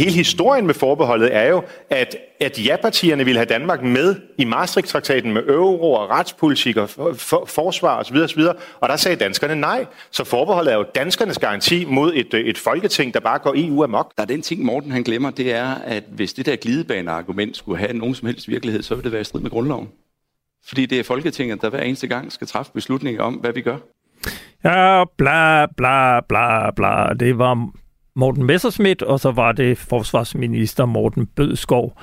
hele historien med forbeholdet er jo, at, at ja-partierne ville have Danmark med i Maastricht-traktaten med euro og retspolitik og for, for, forsvar osv. osv. Og der sagde danskerne nej. Så forbeholdet er jo danskernes garanti mod et, et folketing, der bare går EU amok. Der er den ting, Morten han glemmer, det er, at hvis det der glidebaneargument skulle have nogen som helst virkelighed, så vil det være i strid med grundloven. Fordi det er Folketinget, der hver eneste gang skal træffe beslutninger om, hvad vi gør. Ja, bla bla bla bla. Det var Morten Messerschmidt, og så var det forsvarsminister Morten Bødskov.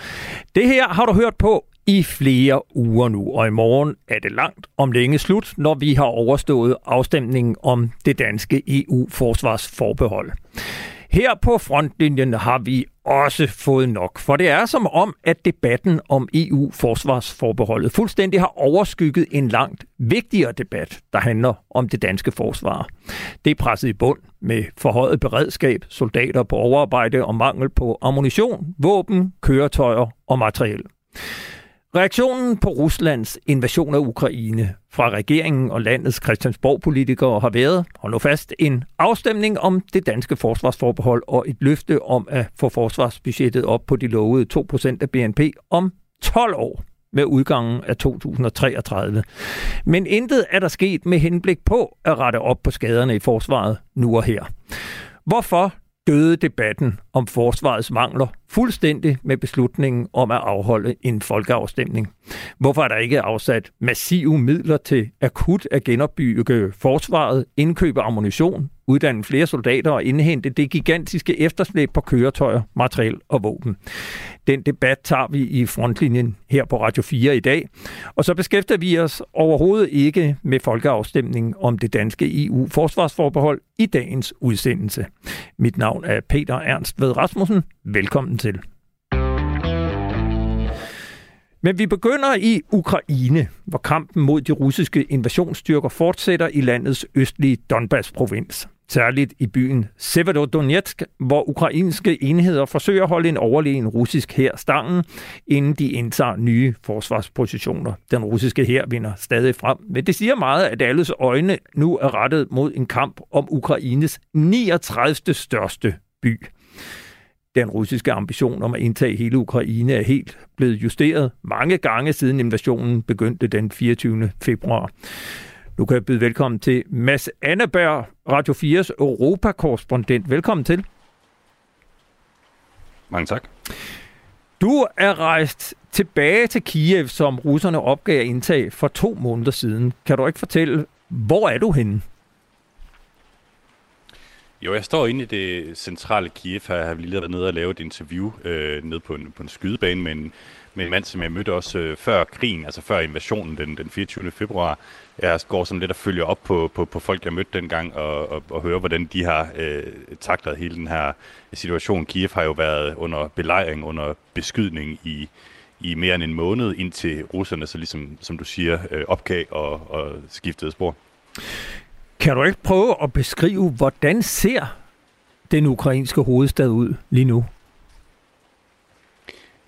Det her har du hørt på i flere uger nu, og i morgen er det langt om længe slut, når vi har overstået afstemningen om det danske EU-forsvarsforbehold. Her på frontlinjen har vi også fået nok, for det er som om, at debatten om EU-forsvarsforbeholdet fuldstændig har overskygget en langt vigtigere debat, der handler om det danske forsvar. Det er presset i bund med forhøjet beredskab, soldater på overarbejde og mangel på ammunition, våben, køretøjer og materiel. Reaktionen på Ruslands invasion af Ukraine fra regeringen og landets Christiansborg-politikere har været, hold nu fast, en afstemning om det danske forsvarsforbehold og et løfte om at få forsvarsbudgettet op på de lovede 2% af BNP om 12 år med udgangen af 2033. Men intet er der sket med henblik på at rette op på skaderne i forsvaret nu og her. Hvorfor døde debatten om forsvarets mangler fuldstændig med beslutningen om at afholde en folkeafstemning. Hvorfor er der ikke afsat massive midler til akut at genopbygge forsvaret, indkøbe ammunition, uddanne flere soldater og indhente det gigantiske efterslæb på køretøjer, materiel og våben. Den debat tager vi i frontlinjen her på Radio 4 i dag. Og så beskæftiger vi os overhovedet ikke med folkeafstemningen om det danske EU-forsvarsforbehold i dagens udsendelse. Mit navn er Peter Ernst Ved Rasmussen. Velkommen til. Men vi begynder i Ukraine, hvor kampen mod de russiske invasionsstyrker fortsætter i landets østlige Donbass-provins særligt i byen Severodonetsk, hvor ukrainske enheder forsøger at holde en overlegen russisk her stangen, inden de indtager nye forsvarspositioner. Den russiske her vinder stadig frem, men det siger meget, at alles øjne nu er rettet mod en kamp om Ukraines 39. største by. Den russiske ambition om at indtage hele Ukraine er helt blevet justeret mange gange siden invasionen begyndte den 24. februar. Nu kan jeg byde velkommen til Mads Anneberg, Radio 4's Europakorrespondent. Velkommen til. Mange tak. Du er rejst tilbage til Kiev, som russerne opgav at indtage for to måneder siden. Kan du ikke fortælle, hvor er du henne? Jo, jeg står inde i det centrale Kiev. Jeg har lige været nede og lavet et interview øh, nede på en, på en skydebane med en, med en mand, som jeg mødte også øh, før krigen, altså før invasionen den, den 24. februar. Jeg går sådan lidt og følger op på, på, på folk, jeg mødte dengang, og, og, og høre, hvordan de har øh, taklet hele den her situation. Kiev har jo været under belejring, under beskydning i, i mere end en måned, indtil russerne så ligesom, som du siger, øh, opgav og, og skiftede spor. Kan du ikke prøve at beskrive, hvordan ser den ukrainske hovedstad ud lige nu?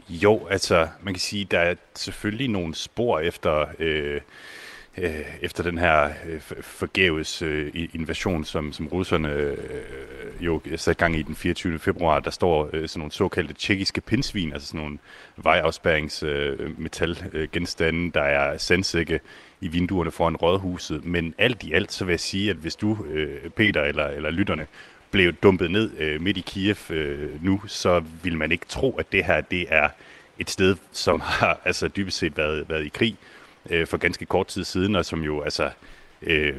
Jo, altså man kan sige, der er selvfølgelig nogle spor efter, øh, øh, efter den her øh, forgæves øh, invasion, som, som russerne øh, jo satte gang i den 24. februar. Der står øh, sådan nogle såkaldte tjekkiske pinsvin, altså sådan nogle vejafspæringsmetalgenstande, øh, der er sandsække i vinduerne foran rådhuset. Men alt i alt, så vil jeg sige, at hvis du, øh, Peter eller, eller lytterne, blev dumpet ned øh, midt i Kiev øh, nu, så vil man ikke tro, at det her det er et sted, som har altså dybest set været, været i krig øh, for ganske kort tid siden, og som jo altså øh,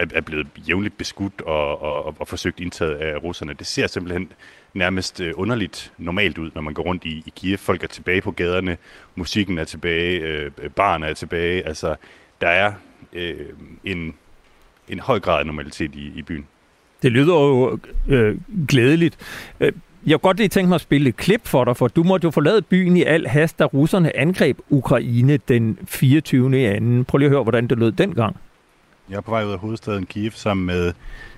er, er blevet jævnligt beskudt og, og, og forsøgt indtaget af russerne. Det ser simpelthen nærmest øh, underligt normalt ud, når man går rundt i, i Kiev. Folk er tilbage på gaderne, musikken er tilbage, øh, barn er tilbage. Altså, der er øh, en, en høj grad af normalitet i, i byen. Det lyder jo øh, glædeligt. Øh, jeg kunne godt lige tænke mig at spille et klip for dig, for du måtte jo forlade byen i al hast, da russerne angreb Ukraine den 24. i 2. Prøv lige at høre, hvordan det lød dengang. Jeg er på vej ud af hovedstaden Kiev sammen med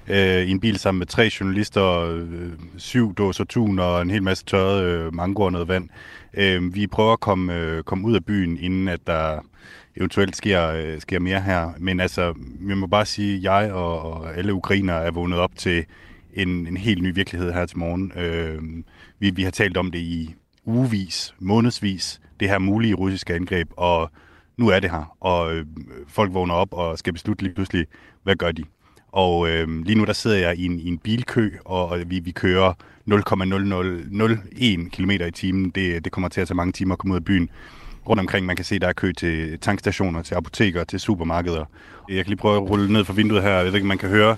øh, i en bil sammen med tre journalister, øh, syv dåser tun og en hel masse tørret øh, mango og noget vand. Øh, vi prøver at komme, øh, komme ud af byen, inden at der eventuelt sker, øh, sker mere her. Men altså, vi må bare sige, at jeg og, og alle ukrainer er vågnet op til en, en helt ny virkelighed her til morgen. Øh, vi, vi har talt om det i ugevis, månedsvis, det her mulige russiske angreb, og nu er det her, og øh, folk vågner op og skal beslutte lige pludselig, hvad gør de? Og øh, lige nu der sidder jeg i en, i en bilkø, og, og vi, vi kører 0,0001 km i timen. Det, det kommer til at tage mange timer at komme ud af byen. Rundt omkring, man kan se, der er kø til tankstationer, til apoteker, til supermarkeder. Jeg kan lige prøve at rulle ned fra vinduet her. Jeg ved ikke, man kan høre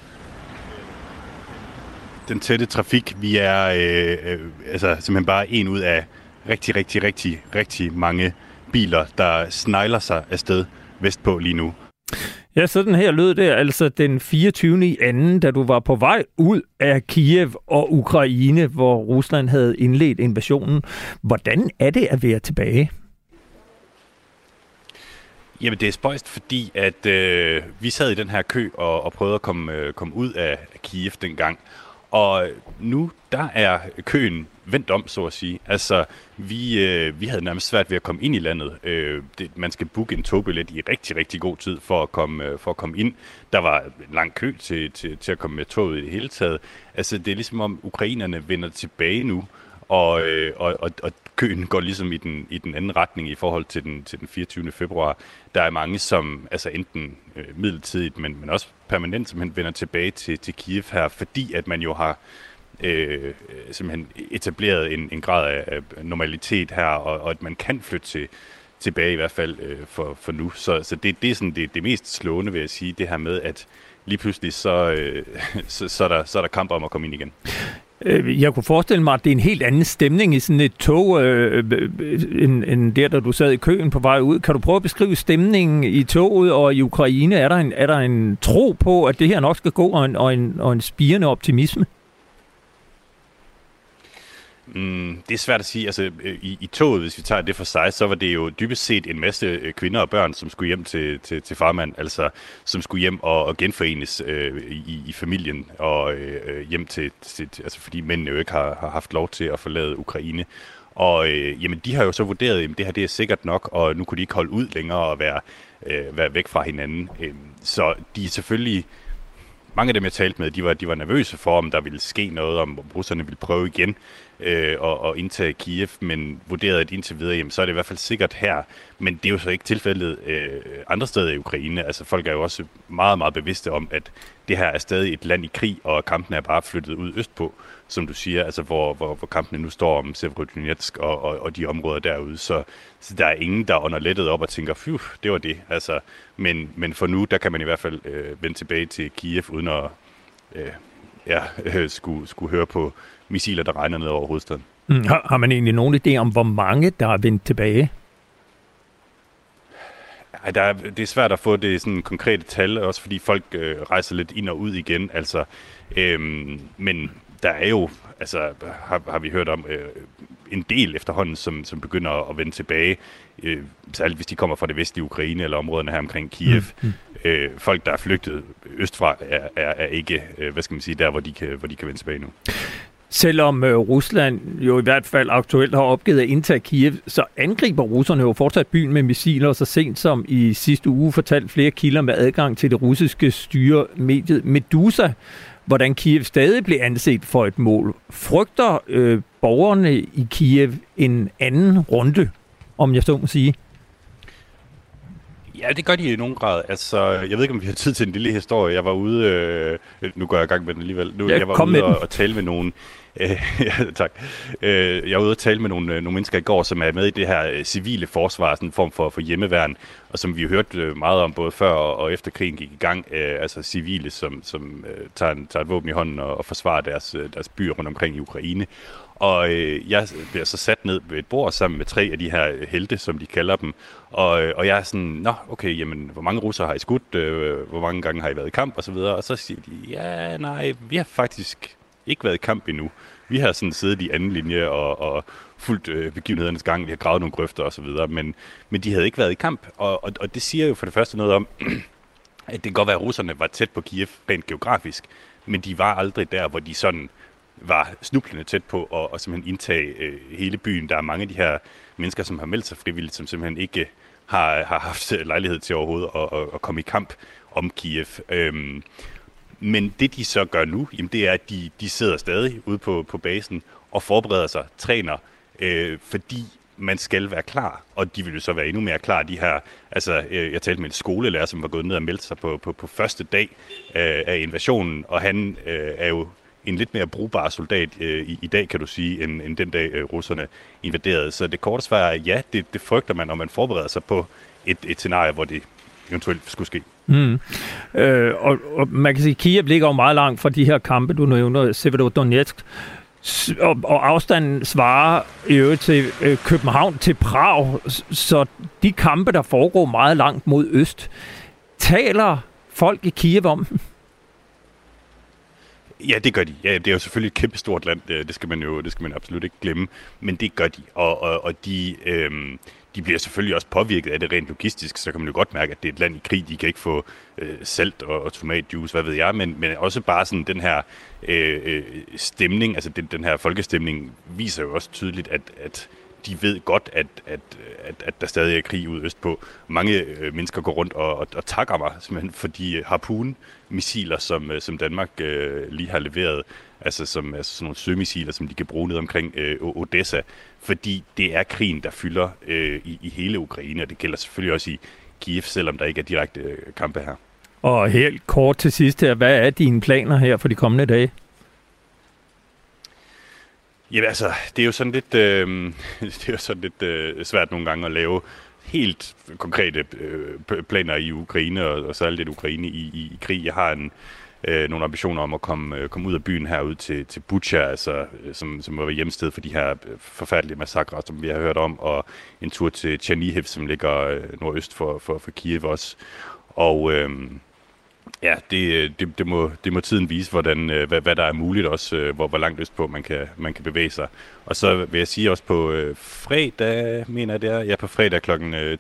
den tætte trafik. Vi er øh, øh, altså simpelthen bare en ud af rigtig, rigtig, rigtig, rigtig mange biler, der snegler sig afsted vestpå lige nu. Ja, sådan her lød det altså den 24. i anden, da du var på vej ud af Kiev og Ukraine, hvor Rusland havde indledt invasionen. Hvordan er det at være tilbage? Jamen, det er spøjst, fordi at øh, vi sad i den her kø og, og prøvede at komme, øh, komme ud af Kiev dengang. Og nu, der er køen vendt om, så at sige. Altså, vi, øh, vi havde nærmest svært ved at komme ind i landet. Øh, det, man skal booke en togbillet i rigtig, rigtig god tid for at komme, øh, for at komme ind. Der var en lang kø til, til, til at komme med toget i det hele taget. Altså, det er ligesom om ukrainerne vender tilbage nu, og, øh, og, og, og køen går ligesom i den, i den anden retning i forhold til den, til den 24. februar. Der er mange, som altså enten øh, midlertidigt, men, men også permanent, som vender tilbage til, til Kiev her, fordi at man jo har øh, simpelthen etableret en, en grad af, af normalitet her, og, og at man kan flytte til, tilbage i hvert fald øh, for, for nu. Så, så det, det er sådan det, det mest slående, vil jeg sige, det her med, at lige pludselig så, øh, så, så, er der, så er der kamp om at komme ind igen. Øh, jeg kunne forestille mig, at det er en helt anden stemning i sådan et tog, øh, øh, end, end der, da du sad i køen på vej ud. Kan du prøve at beskrive stemningen i toget og i Ukraine? Er der en, er der en tro på, at det her nok skal gå, og en, og en, og en spirende optimisme? Mm, det er svært at sige. Altså, øh, i, I toget, hvis vi tager det for sig, så var det jo dybest set en masse øh, kvinder og børn, som skulle hjem til, til, til farmand, altså som skulle hjem og, og genforenes øh, i, i familien, og øh, øh hjem til, til, altså fordi mændene jo ikke har, har haft lov til at forlade Ukraine. Og øh, jamen, de har jo så vurderet, at det her det er sikkert nok, og nu kunne de ikke holde ud længere og være, øh, være væk fra hinanden. Øh, så de er selvfølgelig mange af dem, jeg talte med, de var, de var nervøse for, om der ville ske noget, om russerne ville prøve igen øh, og, og indtage Kiev, men vurderede, at indtil videre, jamen, så er det i hvert fald sikkert her. Men det er jo så ikke tilfældet øh, andre steder i Ukraine. Altså folk er jo også meget, meget bevidste om, at det her er stadig et land i krig, og kampen er bare flyttet ud østpå, som du siger, altså hvor, hvor, hvor kampene nu står om Severodonetsk og, og, og de områder derude. Så, så der er ingen, der under lettet op og tænker, fyh, det var det. Altså, men, men for nu, der kan man i hvert fald øh, vende tilbage til Kiev, uden at øh, ja, øh, skulle, skulle høre på missiler, der regner ned over hovedstaden. Mm. Har, har man egentlig nogen idé om, hvor mange, der er vendt tilbage? Ej, der er, det er svært at få det sådan konkrete tal, også fordi folk øh, rejser lidt ind og ud igen. Altså, øhm, men der er jo, altså har, har vi hørt om, øh, en del efterhånden, som, som begynder at vende tilbage, øh, særligt hvis de kommer fra det vestlige Ukraine eller områderne her omkring Kiev. Mm. Mm. Øh, folk, der er flygtet østfra, er, er, er ikke, øh, hvad skal man sige, der, hvor de kan, hvor de kan vende tilbage nu. Selvom øh, Rusland jo i hvert fald aktuelt har opgivet at indtage Kiev, så angriber russerne jo fortsat byen med missiler, og så sent som i sidste uge fortalt flere kilder med adgang til det russiske styremediet Medusa, hvordan Kiev stadig bliver anset for et mål. Frygter øh, borgerne i Kiev en anden runde, om jeg så må sige? Ja, det gør de i nogen grad. Altså, jeg ved ikke, om vi har tid til en lille historie. Jeg var ude... Øh, nu går jeg i gang med den alligevel. Nu, ja, jeg var ude og, og tale med nogen... Øh, ja, tak. Øh, jeg var ude og tale med nogle, øh, nogle mennesker i går, som er med i det her civile forsvar, sådan en form for, for hjemmeværn, og som vi har hørt meget om både før og, efter krigen gik i gang. Altså civile, som, som tager, en, tager et våben i hånden og, og forsvarer deres, deres byer rundt omkring i Ukraine. Og øh, jeg bliver så sat ned ved et bord sammen med tre af de her helte, som de kalder dem. Og, og jeg er sådan, nå, okay, jamen, hvor mange russere har I skudt? Øh, hvor mange gange har I været i kamp? Og så videre. Og så siger de, ja, nej, vi har faktisk ikke været i kamp endnu. Vi har sådan siddet i anden linje og, og fuldt øh, begivenhedernes gang. Vi har gravet nogle grøfter og så videre. Men, men de havde ikke været i kamp. Og, og, og det siger jo for det første noget om, at det kan godt være, at russerne var tæt på Kiev rent geografisk. Men de var aldrig der, hvor de sådan var snublende tæt på at, at simpelthen indtage øh, hele byen. Der er mange af de her mennesker, som har meldt sig frivilligt, som simpelthen ikke har, har haft øh, lejlighed til overhovedet at, at, at komme i kamp om Kiev. Øhm, men det de så gør nu, jamen, det er, at de, de sidder stadig ude på, på basen og forbereder sig, træner, øh, fordi man skal være klar, og de vil jo så være endnu mere klar, de her, altså øh, jeg talte med en skolelærer, som var gået ned og meldt sig på, på, på første dag øh, af invasionen, og han øh, er jo en lidt mere brugbar soldat øh, i, i dag, kan du sige, end, end den dag øh, russerne invaderede. Så det korte svar er, ja, det, det frygter man, når man forbereder sig på et, et scenarie, hvor det eventuelt skulle ske. Mm. Øh, og, og man kan sige, at Kiev ligger jo meget langt fra de her kampe, du nævner, Severodonetsk, og, og afstanden svarer i øvrigt til øh, København til Prag, så de kampe, der foregår meget langt mod øst, taler folk i Kiev om Ja, det gør de. Ja, det er jo selvfølgelig et kæmpestort land, det skal man jo det skal man absolut ikke glemme, men det gør de, og, og, og de, øhm, de bliver selvfølgelig også påvirket af det rent logistisk, så kan man jo godt mærke, at det er et land i krig, de kan ikke få øh, salt og, og tomatjuice, hvad ved jeg, men, men også bare sådan den her øh, øh stemning, altså den, den her folkestemning, viser jo også tydeligt, at, at de ved godt, at, at, at, at der stadig er krig ude østpå. Mange øh, mennesker går rundt og, og, og takker mig simpelthen for de harpun-missiler, som, øh, som Danmark øh, lige har leveret, altså som altså sådan nogle sømissiler, som de kan bruge ned omkring øh, Odessa, fordi det er krigen, der fylder øh, i, i hele Ukraine, og det gælder selvfølgelig også i Kiev, selvom der ikke er direkte øh, kampe her. Og helt kort til sidst her, hvad er dine planer her for de kommende dage? Jamen altså, det er jo sådan lidt, øh, det er jo sådan lidt øh, svært nogle gange at lave helt konkrete øh, planer i Ukraine, og, og særligt Ukraine i, i, i krig. Jeg har en, øh, Øh, nogle ambitioner om at komme, øh, komme ud af byen herud til, til Bucha, altså, øh, som, som var hjemsted for de her øh, forfærdelige massakre, som vi har hørt om, og en tur til Chernihiv, som ligger øh, nordøst for, for, for Kiev også. Og øh, Ja, det, det, det, må, det må tiden vise, hvordan, øh, hvad, hvad der er muligt også, øh, hvor, hvor langt østpå man kan, man kan bevæge sig. Og så vil jeg sige også på øh, fredag, mener jeg det er, ja på fredag kl.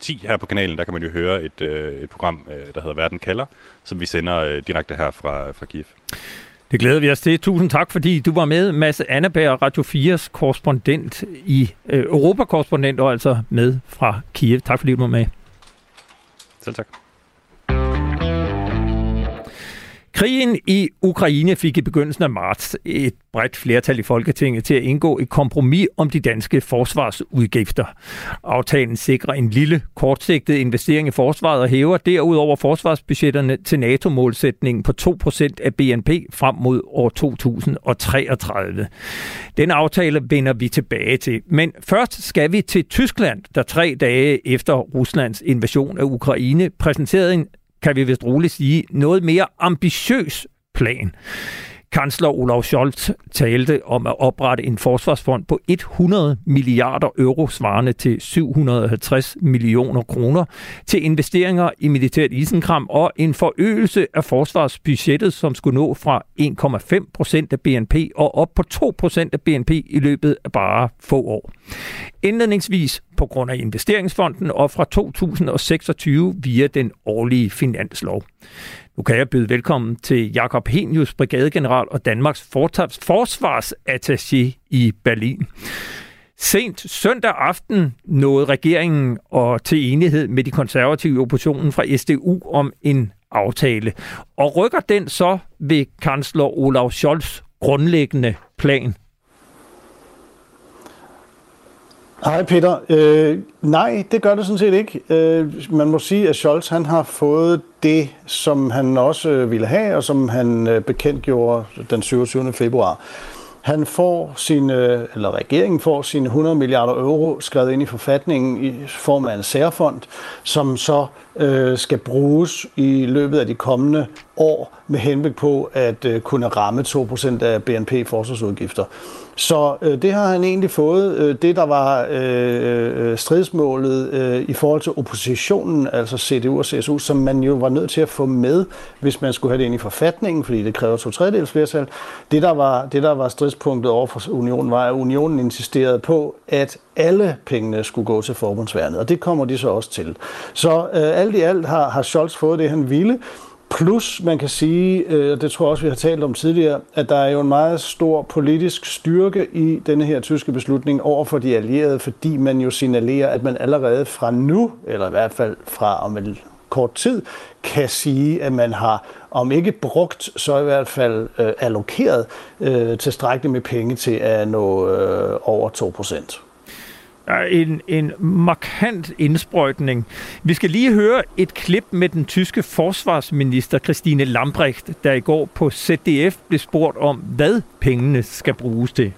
10 her på kanalen, der kan man jo høre et, øh, et program, øh, der hedder Verden kalder, som vi sender øh, direkte her fra, fra Kiev. Det glæder vi os til. Tusind tak, fordi du var med. Mads Anneberg, Radio 4's korrespondent i øh, Europa-korrespondent, og altså med fra Kiev. Tak fordi du var med. Selv tak. Krigen i Ukraine fik i begyndelsen af marts et bredt flertal i Folketinget til at indgå et kompromis om de danske forsvarsudgifter. Aftalen sikrer en lille kortsigtet investering i forsvaret og hæver derudover forsvarsbudgetterne til NATO-målsætningen på 2% af BNP frem mod år 2033. Den aftale vender vi tilbage til. Men først skal vi til Tyskland, der tre dage efter Ruslands invasion af Ukraine præsenterede en kan vi vist roligt sige, noget mere ambitiøs plan. Kansler Olaf Scholz talte om at oprette en forsvarsfond på 100 milliarder euro, svarende til 750 millioner kroner, til investeringer i militært isenkram og en forøgelse af forsvarsbudgettet, som skulle nå fra 1,5 procent af BNP og op på 2 procent af BNP i løbet af bare få år. Indledningsvis på grund af investeringsfonden og fra 2026 via den årlige finanslov. Nu kan jeg byde velkommen til Jakob Henius, brigadegeneral og Danmarks forsvarsattaché i Berlin. Sent søndag aften nåede regeringen og til enighed med de konservative i oppositionen fra SDU om en aftale. Og rykker den så ved kansler Olaf Scholz grundlæggende plan? Hej Peter. Øh, nej, det gør det sådan set ikke. Øh, man må sige, at Scholz han har fået det, som han også øh, ville have, og som han øh, bekendtgjorde den 27. februar. Han får sine, øh, eller regeringen får sine 100 milliarder euro skrevet ind i forfatningen i form af en særfond, som så øh, skal bruges i løbet af de kommende år med henblik på at øh, kunne ramme 2% af BNP forsvarsudgifter. Så øh, det har han egentlig fået. Øh, det, der var øh, øh, stridsmålet øh, i forhold til oppositionen, altså CDU og CSU, som man jo var nødt til at få med, hvis man skulle have det ind i forfatningen, fordi det kræver to tredjedels flertal. Det, der var, det, der var stridspunktet over for unionen, var, at unionen insisterede på, at alle pengene skulle gå til forbundsværnet, og det kommer de så også til. Så øh, alt i alt har, har Scholz fået det, han ville. Plus, man kan sige, og det tror jeg også, vi har talt om tidligere, at der er jo en meget stor politisk styrke i denne her tyske beslutning over for de allierede, fordi man jo signalerer, at man allerede fra nu, eller i hvert fald fra om en kort tid kan sige, at man har om ikke brugt, så i hvert fald øh, allokeret øh, tilstrækkeligt med penge til at nå øh, over 2 procent en, en markant indsprøjtning. Vi skal lige høre et klip med den tyske forsvarsminister Christine Lambrecht, der i går på ZDF blev spurgt om, hvad pengene skal bruges til.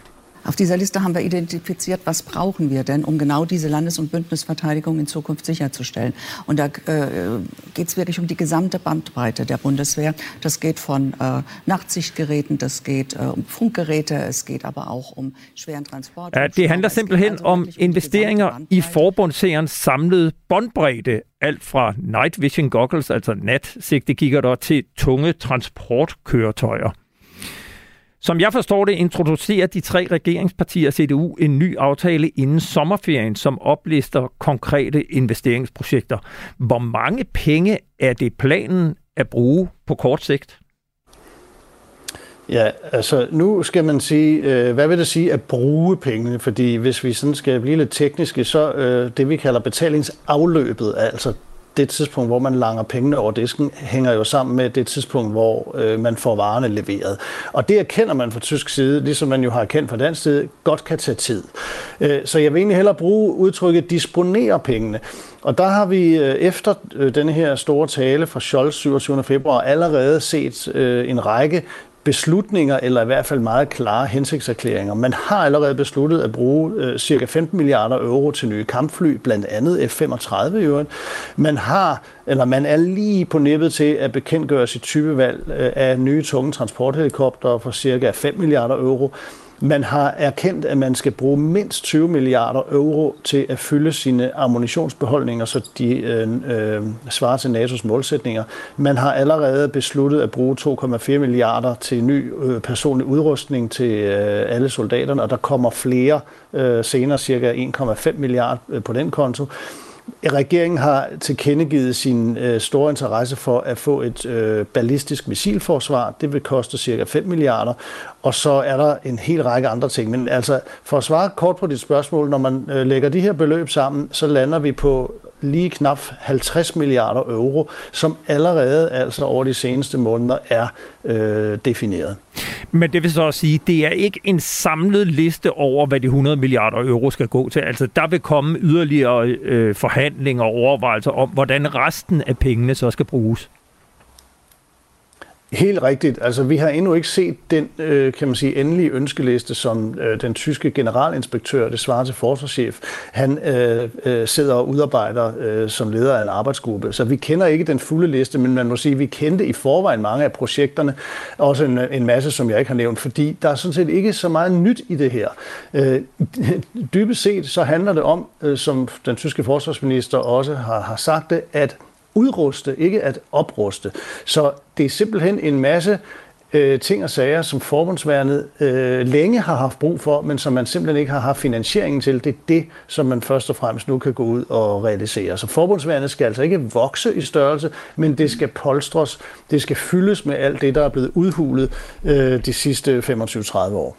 Auf dieser Liste haben wir identifiziert, was brauchen wir denn, um genau diese Landes- und Bündnisverteidigung in Zukunft sicherzustellen. Und da äh, geht es wirklich um die gesamte Bandbreite der Bundeswehr. Das geht von äh, Nachtsichtgeräten, das geht äh, um Funkgeräte, es geht aber auch um schweren Transport. Ja, det handler simpelthen altså om investeringer i forbundshærens samlede båndbredde. Alt fra night vision goggles, altså natsigtekikkerter, til tunge transportkøretøjer. Som jeg forstår det, introducerer de tre regeringspartier CDU en ny aftale inden sommerferien, som oplister konkrete investeringsprojekter. Hvor mange penge er det planen at bruge på kort sigt? Ja, altså nu skal man sige, øh, hvad vil det sige at bruge pengene? Fordi hvis vi sådan skal blive lidt tekniske, så øh, det vi kalder betalingsafløbet, altså det tidspunkt, hvor man langer pengene over disken, hænger jo sammen med det tidspunkt, hvor øh, man får varerne leveret. Og det erkender man fra tysk side, ligesom man jo har erkendt fra dansk side, godt kan tage tid. Øh, så jeg vil egentlig hellere bruge udtrykket disponere pengene. Og der har vi øh, efter øh, denne her store tale fra Scholz 27. februar allerede set øh, en række beslutninger, eller i hvert fald meget klare hensigtserklæringer. Man har allerede besluttet at bruge øh, cirka 15 milliarder euro til nye kampfly, blandt andet F-35 i øvrigt. Man har, eller man er lige på nippet til at bekendtgøre sit typevalg øh, af nye tunge transporthelikopter for cirka 5 milliarder euro. Man har erkendt, at man skal bruge mindst 20 milliarder euro til at fylde sine ammunitionsbeholdninger, så de øh, øh, svarer til NATO's målsætninger. Man har allerede besluttet at bruge 2,4 milliarder til ny øh, personlig udrustning til øh, alle soldaterne, og der kommer flere øh, senere, cirka 1,5 milliarder øh, på den konto. Regeringen har tilkendegivet sin øh, store interesse for at få et øh, ballistisk missilforsvar. Det vil koste cirka 5 milliarder. Og så er der en hel række andre ting. Men altså, for at svare kort på dit spørgsmål, når man øh, lægger de her beløb sammen, så lander vi på lige knap 50 milliarder euro, som allerede altså over de seneste måneder er øh, defineret. Men det vil så også sige, det er ikke en samlet liste over, hvad de 100 milliarder euro skal gå til. Altså, der vil komme yderligere øh, forhandlinger og overvejelser om, hvordan resten af pengene så skal bruges. Helt rigtigt. Altså, vi har endnu ikke set den, øh, kan man sige, endelige ønskeliste, som øh, den tyske generalinspektør, det svarer til forsvarschef, han øh, øh, sidder og udarbejder øh, som leder af en arbejdsgruppe. Så vi kender ikke den fulde liste, men man må sige, at vi kendte i forvejen mange af projekterne. Også en, en masse, som jeg ikke har nævnt, fordi der er sådan set ikke så meget nyt i det her. Øh, dybest set så handler det om, øh, som den tyske forsvarsminister også har, har sagt det, at udruste, ikke at opruste. Så det er simpelthen en masse øh, ting og sager, som forbundsværnet øh, længe har haft brug for, men som man simpelthen ikke har haft finansieringen til. Det er det, som man først og fremmest nu kan gå ud og realisere. Så forbundsværnet skal altså ikke vokse i størrelse, men det skal polstres. Det skal fyldes med alt det, der er blevet udhulet øh, de sidste 25-30 år.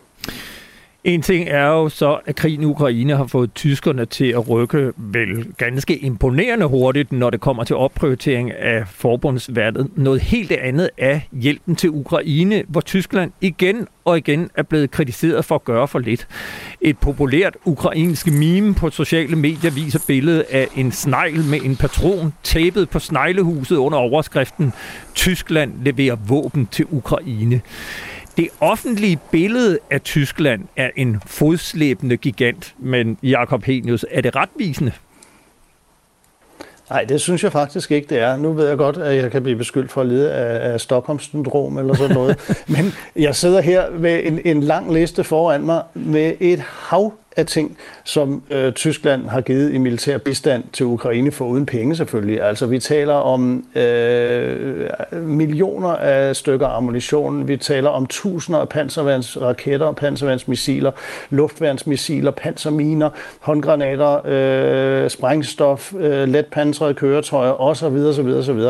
En ting er jo så, at krigen i Ukraine har fået tyskerne til at rykke vel ganske imponerende hurtigt, når det kommer til opprioritering af forbundsværdet. Noget helt andet er hjælpen til Ukraine, hvor Tyskland igen og igen er blevet kritiseret for at gøre for lidt. Et populært ukrainsk meme på sociale medier viser billedet af en snegl med en patron tæppet på sneglehuset under overskriften Tyskland leverer våben til Ukraine. Det offentlige billede af Tyskland er en fodslæbende gigant, men Jakob Henius, er det retvisende? Nej, det synes jeg faktisk ikke, det er. Nu ved jeg godt, at jeg kan blive beskyldt for at lide af, af Stockholm-syndrom eller sådan noget. Men jeg sidder her med en, en lang liste foran mig med et hav af ting, som øh, Tyskland har givet i militær bistand til Ukraine for uden penge selvfølgelig. Altså vi taler om øh, millioner af stykker ammunition, vi taler om tusinder af panservandsraketter, panservandsmissiler, luftværnsmissiler, panserminer, håndgranater, øh, sprængstof, øh, letpansrede køretøjer osv. osv. osv.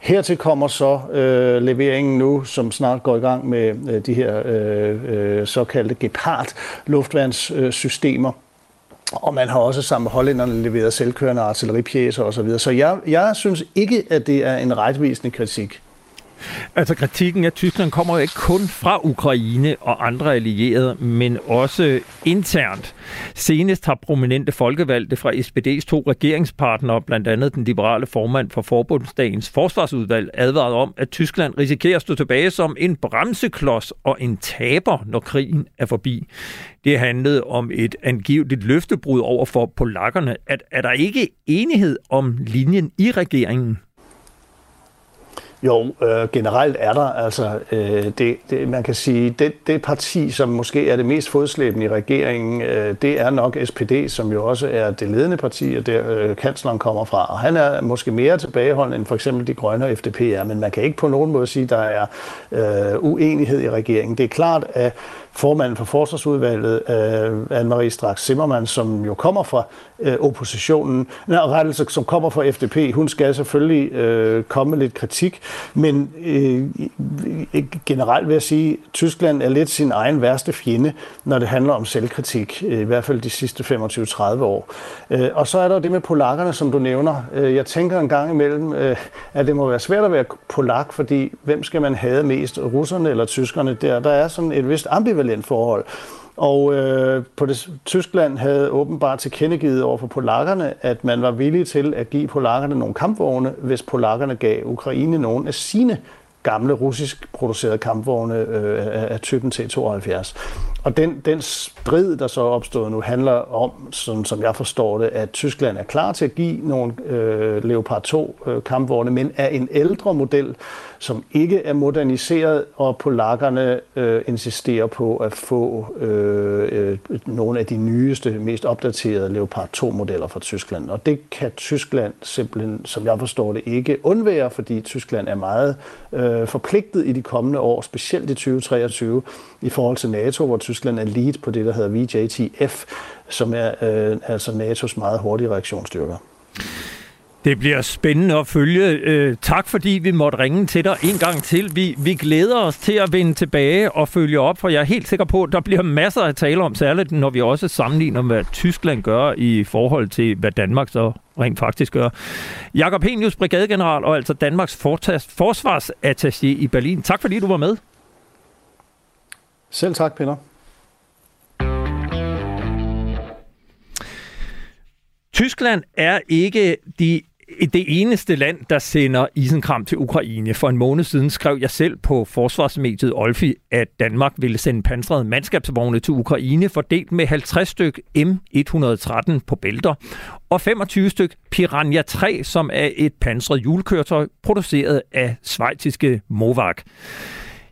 Hertil kommer så øh, leveringen nu, som snart går i gang med øh, de her øh, øh, såkaldte Gepard luftværnssystemer. Og man har også sammen med hollænderne leveret selvkørende artilleripjæser osv. Så jeg, jeg synes ikke, at det er en retvisende kritik. Altså kritikken af Tyskland kommer jo ikke kun fra Ukraine og andre allierede, men også internt. Senest har prominente folkevalgte fra SPD's to regeringspartnere, blandt andet den liberale formand for Forbundsdagens forsvarsudvalg, advaret om, at Tyskland risikerer at stå tilbage som en bremseklods og en taber, når krigen er forbi. Det handlede om et angiveligt løftebrud over for polakkerne. At, er der ikke enighed om linjen i regeringen? Jo, øh, generelt er der. Altså, øh, det, det, man kan sige, det, det parti, som måske er det mest fodslæbende i regeringen, øh, det er nok SPD, som jo også er det ledende parti, og der øh, kansleren kommer fra. Og han er måske mere tilbageholdende end for eksempel de grønne og FDP er, men man kan ikke på nogen måde sige, at der er øh, uenighed i regeringen. Det er klart, at formanden for forsvarsudvalget, øh, Anne-Marie Strax Zimmermann, som jo kommer fra øh, oppositionen, nej, rettelse, som kommer fra FDP, hun skal selvfølgelig øh, komme med lidt kritik, men øh, generelt vil jeg sige, at Tyskland er lidt sin egen værste fjende, når det handler om selvkritik, øh, i hvert fald de sidste 25-30 år. Øh, og så er der det med polakkerne, som du nævner. Øh, jeg tænker en gang imellem, øh, at det må være svært at være polak, fordi hvem skal man have mest, russerne eller tyskerne? Der, der er sådan et vist ambivalent forhold. Og øh, på det, Tyskland havde åbenbart tilkendegivet over for polakkerne, at man var villig til at give polakkerne nogle kampvogne, hvis polakkerne gav Ukraine nogle af sine gamle russisk producerede kampvogne øh, af typen T-72. Og den, den strid, der så er opstået nu, handler om, sådan, som jeg forstår det, at Tyskland er klar til at give nogle øh, Leopard 2 øh, kampvogne, men er en ældre model, som ikke er moderniseret, og polakkerne øh, insisterer på at få øh, øh, nogle af de nyeste, mest opdaterede Leopard 2-modeller fra Tyskland. Og det kan Tyskland simpelthen, som jeg forstår det, ikke undvære, fordi Tyskland er meget øh, forpligtet i de kommende år, specielt i 2023, i forhold til NATO, hvor Tyskland er lead på det, der hedder VJTF, som er øh, altså NATO's meget hurtige reaktionsstyrker. Det bliver spændende at følge. Øh, tak fordi vi måtte ringe til dig en gang til. Vi, vi glæder os til at vende tilbage og følge op, for jeg er helt sikker på, at der bliver masser at tale om, særligt når vi også sammenligner, hvad Tyskland gør i forhold til, hvad Danmark så rent faktisk gør. Jakob Henius, brigadegeneral og altså Danmarks forsvarsattaché i Berlin. Tak fordi du var med. Selv tak, Peter. Tyskland er ikke de det eneste land, der sender isenkram til Ukraine. For en måned siden skrev jeg selv på forsvarsmediet Olfi, at Danmark ville sende pansrede mandskabsvogne til Ukraine, fordelt med 50 styk M113 på bælter, og 25 styk Piranha 3, som er et pansret julekøretøj produceret af svejtiske Movak.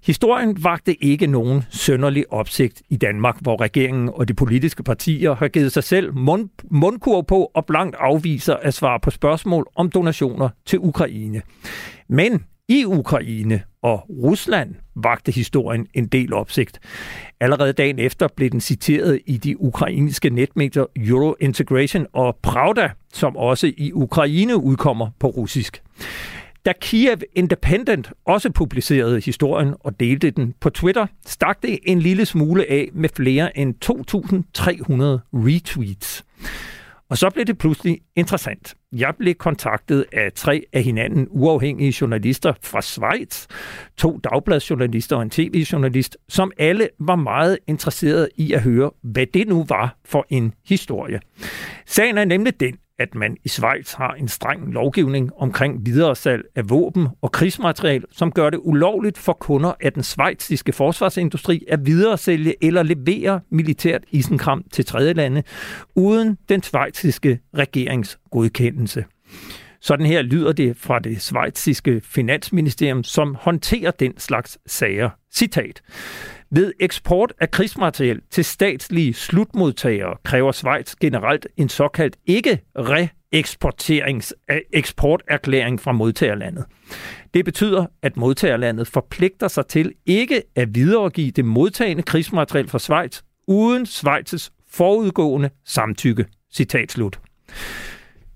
Historien vagte ikke nogen sønderlig opsigt i Danmark, hvor regeringen og de politiske partier har givet sig selv mund, mundkur på og blankt afviser at svare på spørgsmål om donationer til Ukraine. Men i Ukraine og Rusland vagte historien en del opsigt. Allerede dagen efter blev den citeret i de ukrainske netmedier Euro Integration og Pravda, som også i Ukraine udkommer på russisk. Da Kiev Independent også publicerede historien og delte den på Twitter, stak det en lille smule af med flere end 2.300 retweets. Og så blev det pludselig interessant. Jeg blev kontaktet af tre af hinanden uafhængige journalister fra Schweiz, to dagbladsjournalister og en tv-journalist, som alle var meget interesserede i at høre, hvad det nu var for en historie. Sagen er nemlig den, at man i Schweiz har en streng lovgivning omkring videresalg af våben og krigsmateriel, som gør det ulovligt for kunder af den svejtiske forsvarsindustri at videresælge eller levere militært isenkram til tredjelande, uden den svejtiske regerings godkendelse. Sådan her lyder det fra det svejtiske finansministerium, som håndterer den slags sager. Citat. Ved eksport af krigsmateriel til statslige slutmodtagere kræver Schweiz generelt en såkaldt ikke re eksporterklæring fra modtagerlandet. Det betyder, at modtagerlandet forpligter sig til ikke at videregive det modtagende krigsmateriel fra Schweiz uden Schweizes forudgående samtykke. Citat slut.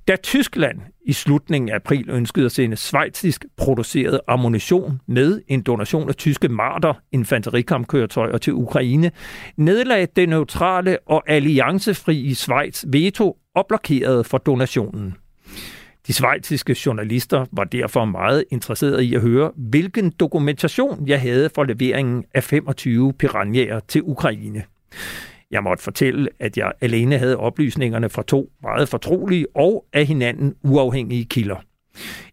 Da Tyskland i slutningen af april ønskede at sende svejtisk produceret ammunition med en donation af tyske marter infanterikampkøretøjer til Ukraine, nedlagde det neutrale og alliancefri i Schweiz veto og blokerede for donationen. De svejtiske journalister var derfor meget interesserede i at høre, hvilken dokumentation jeg havde for leveringen af 25 piranjer til Ukraine. Jeg måtte fortælle, at jeg alene havde oplysningerne fra to meget fortrolige og af hinanden uafhængige kilder.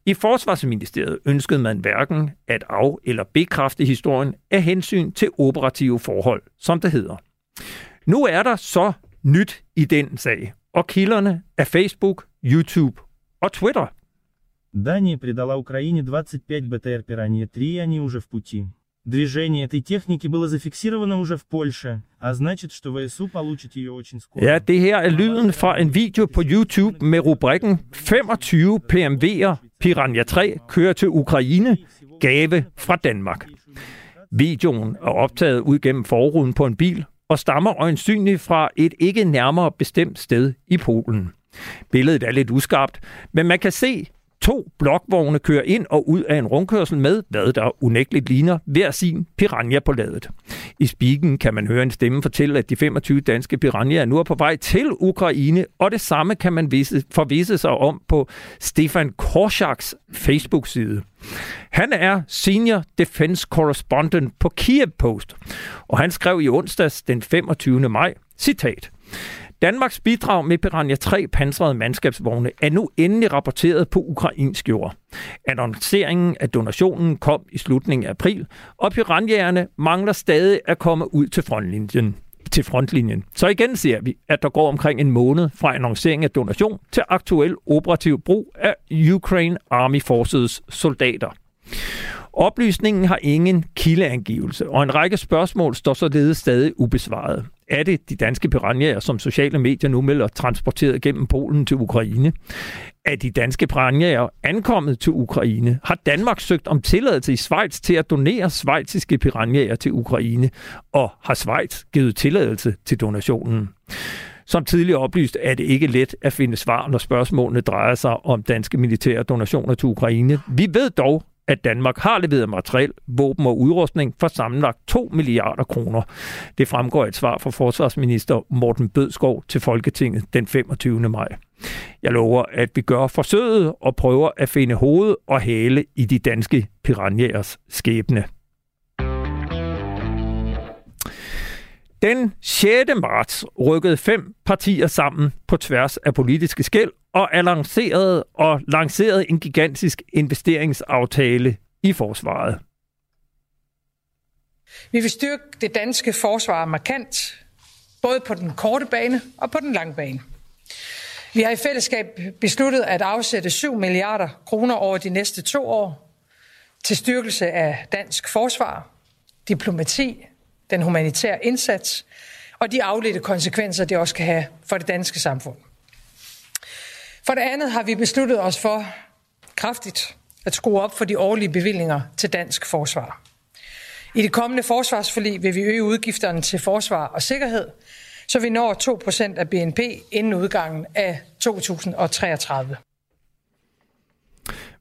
I Forsvarsministeriet ønskede man hverken at af- eller bekræfte historien af hensyn til operative forhold, som det hedder. Nu er der så nyt i den sag, og kilderne er Facebook, YouTube og Twitter. Дания придала Украине 25 БТР «Пиранья-3», и они уже в пути. Движение этой техники было зафиксировано уже в Польше, а значит, что ВСУ получит ее очень скоро. Ja, det her er lyden fra en video på YouTube med rubrikken 25 PMV'er Piranha 3 kører til Ukraine, gave fra Danmark. Videoen er optaget ud gennem forruden på en bil og stammer øjensynligt fra et ikke nærmere bestemt sted i Polen. Billedet er lidt uskarpt, men man kan se to blokvogne kører ind og ud af en rundkørsel med, hvad der unægteligt ligner, hver sin piranha på ladet. I spiken kan man høre en stemme fortælle, at de 25 danske piranhaer nu er på vej til Ukraine, og det samme kan man vise, forvise sig om på Stefan Korshaks Facebook-side. Han er Senior Defense Correspondent på Kiev Post, og han skrev i onsdags den 25. maj, citat, Danmarks bidrag med Piranha 3 pansrede mandskabsvogne er nu endelig rapporteret på ukrainsk jord. Annonceringen af donationen kom i slutningen af april, og piranjerne mangler stadig at komme ud til frontlinjen. Til frontlinjen. Så igen ser vi, at der går omkring en måned fra annoncering af donation til aktuel operativ brug af Ukraine Army Forces soldater. Oplysningen har ingen kildeangivelse, og en række spørgsmål står således stadig ubesvaret. Er det de danske piranjer, som sociale medier nu melder transporteret gennem Polen til Ukraine? Er de danske piranjer ankommet til Ukraine? Har Danmark søgt om tilladelse i Schweiz til at donere svejtiske piranjer til Ukraine? Og har Schweiz givet tilladelse til donationen? Som tidligere oplyst er det ikke let at finde svar, når spørgsmålene drejer sig om danske militære donationer til Ukraine. Vi ved dog, at Danmark har leveret materiel, våben og udrustning for sammenlagt 2 milliarder kroner. Det fremgår et svar fra forsvarsminister Morten Bødskov til Folketinget den 25. maj. Jeg lover, at vi gør forsøget og prøver at finde hoved og hale i de danske piranjers skæbne. Den 6. marts rykkede fem partier sammen på tværs af politiske skæld og annoncerede og lancerede en gigantisk investeringsaftale i forsvaret. Vi vil styrke det danske forsvar markant, både på den korte bane og på den lange bane. Vi har i fællesskab besluttet at afsætte 7 milliarder kroner over de næste to år til styrkelse af dansk forsvar, diplomati, den humanitære indsats og de afledte konsekvenser, det også kan have for det danske samfund. For det andet har vi besluttet os for kraftigt at skrue op for de årlige bevillinger til dansk forsvar. I det kommende forsvarsforlig vil vi øge udgifterne til forsvar og sikkerhed, så vi når 2% af BNP inden udgangen af 2033.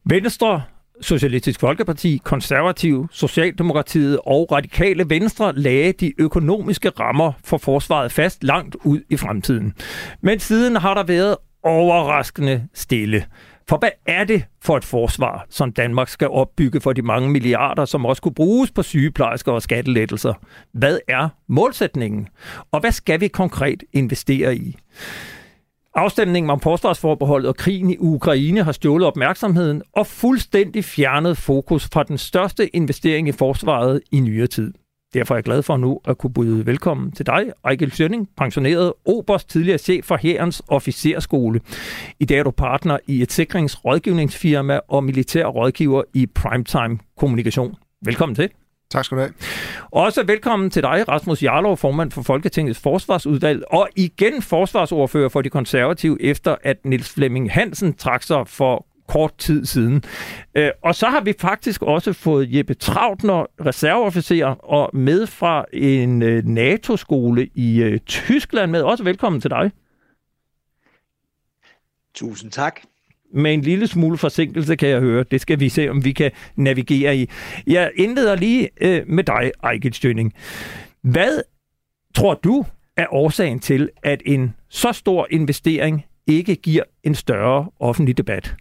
Venstre, Socialistisk Folkeparti, Konservativ, Socialdemokratiet og Radikale Venstre lagde de økonomiske rammer for forsvaret fast langt ud i fremtiden. Men siden har der været overraskende stille. For hvad er det for et forsvar, som Danmark skal opbygge for de mange milliarder, som også kunne bruges på sygeplejersker og skattelettelser? Hvad er målsætningen? Og hvad skal vi konkret investere i? Afstemningen om forsvarsforbeholdet og krigen i Ukraine har stjålet opmærksomheden og fuldstændig fjernet fokus fra den største investering i forsvaret i nyere tid. Derfor er jeg glad for nu at kunne byde velkommen til dig, Ejgil Sønning, pensioneret oberst, tidligere chef for Hærens officerskole. I dag er du partner i et sikringsrådgivningsfirma og militær rådgiver i Primetime Kommunikation. Velkommen til. Tak skal du have. Også velkommen til dig, Rasmus Jarlov, formand for Folketingets forsvarsudvalg, og igen forsvarsordfører for de konservative, efter at Niels Flemming Hansen trak sig for kort tid siden. Øh, og så har vi faktisk også fået Jeppe Trautner, reserveofficer, og med fra en øh, NATO-skole i øh, Tyskland med. Også velkommen til dig. Tusind tak. Med en lille smule forsinkelse, kan jeg høre. Det skal vi se, om vi kan navigere i. Jeg indleder lige øh, med dig, Ejgil Stønning. Hvad tror du er årsagen til, at en så stor investering ikke giver en større offentlig debat?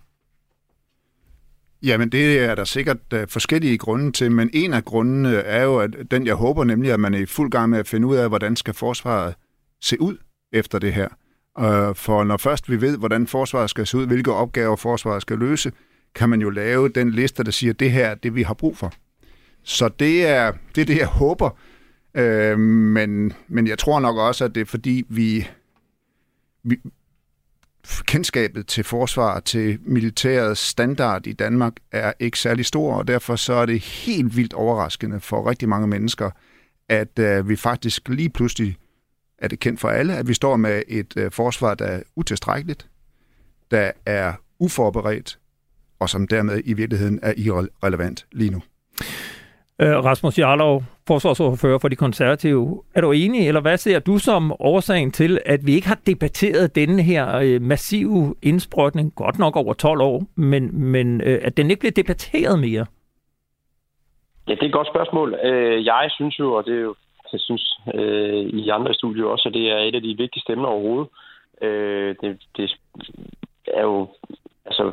Jamen, det er der sikkert øh, forskellige grunde til, men en af grundene er jo, at den jeg håber nemlig, at man er i fuld gang med at finde ud af, hvordan skal forsvaret se ud efter det her. Uh, for når først vi ved, hvordan forsvaret skal se ud, hvilke opgaver forsvaret skal løse, kan man jo lave den liste, der siger, det her er det, vi har brug for. Så det er det, er det jeg håber. Øh, men, men jeg tror nok også, at det er fordi, vi, vi, kendskabet til forsvar, til militærets standard i Danmark er ikke særlig stor, og derfor så er det helt vildt overraskende for rigtig mange mennesker, at øh, vi faktisk lige pludselig er det kendt for alle, at vi står med et uh, forsvar, der er utilstrækkeligt, der er uforberedt, og som dermed i virkeligheden er irrelevant lige nu. Øh, Rasmus Jarlov, forsvarsordfører for de konservative. Er du enig, eller hvad ser du som årsagen til, at vi ikke har debatteret denne her øh, massive indsprøjtning, godt nok over 12 år, men, men øh, at den ikke bliver debatteret mere? Ja, det er et godt spørgsmål. Øh, jeg synes jo, og det er jo, jeg synes øh, i andre studier også, at det er et af de vigtigste emner overhovedet. Øh, det, det er jo altså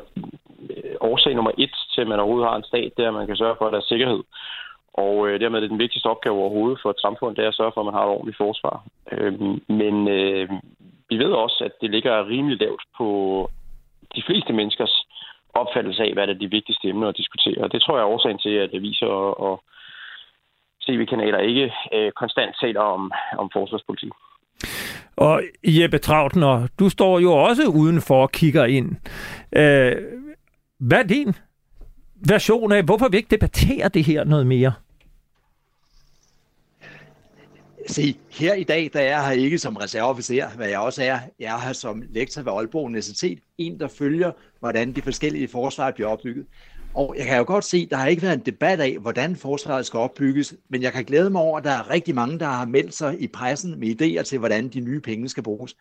øh, årsag nummer et til, at man overhovedet har en stat, det er, at man kan sørge for, at der er sikkerhed. Og øh, dermed er det den vigtigste opgave overhovedet for et samfund, det er at sørge for, at man har et ordentligt forsvar. Øh, men øh, vi ved også, at det ligger rimelig lavt på de fleste menneskers opfattelse af, hvad der er de vigtigste emner at diskutere. Og det tror jeg er årsagen til, at aviser og, og tv-kanaler ikke øh, konstant taler om, om forsvarspolitik. Og Jeppe Trautner, du står jo også udenfor og kigger ind. Øh, hvad er din version af, hvorfor vi ikke debatterer det her noget mere? Se, her i dag, der er jeg her ikke som reserveofficer, hvad jeg også er. Jeg er her som lektor ved Aalborg Universitet, en der følger, hvordan de forskellige forsvar bliver opbygget. Og jeg kan jo godt se, at der har ikke været en debat af, hvordan forsvaret skal opbygges, men jeg kan glæde mig over, at der er rigtig mange, der har meldt sig i pressen med idéer til, hvordan de nye penge skal bruges.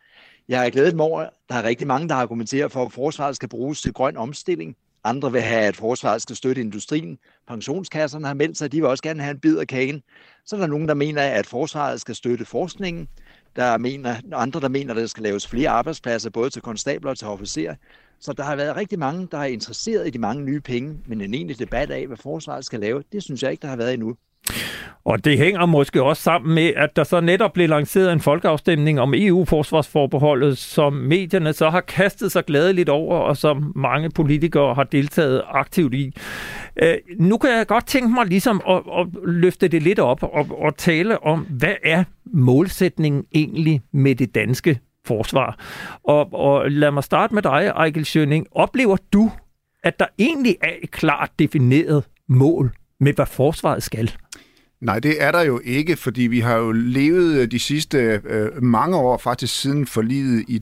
Jeg har glædet mig over, at der er rigtig mange, der argumenterer for, at forsvaret skal bruges til grøn omstilling. Andre vil have, at forsvaret skal støtte industrien. Pensionskasserne har meldt sig, de vil også gerne have en bid af kagen. Så er der nogen, der mener, at forsvaret skal støtte forskningen. Der er mener, andre, der mener, at der skal laves flere arbejdspladser, både til konstabler og til officerer. Så der har været rigtig mange, der er interesseret i de mange nye penge, men en egentlig debat af, hvad forsvaret skal lave, det synes jeg ikke, der har været endnu. Og det hænger måske også sammen med, at der så netop blev lanceret en folkeafstemning om EU-forsvarsforbeholdet, som medierne så har kastet sig glædeligt over, og som mange politikere har deltaget aktivt i. Øh, nu kan jeg godt tænke mig ligesom at, at løfte det lidt op og, og tale om, hvad er målsætningen egentlig med det danske forsvar? Og, og lad mig starte med dig, Ejkel Schøning. Oplever du, at der egentlig er et klart defineret mål med, hvad forsvaret skal? Nej, det er der jo ikke, fordi vi har jo levet øh, de sidste øh, mange år, faktisk siden forliget i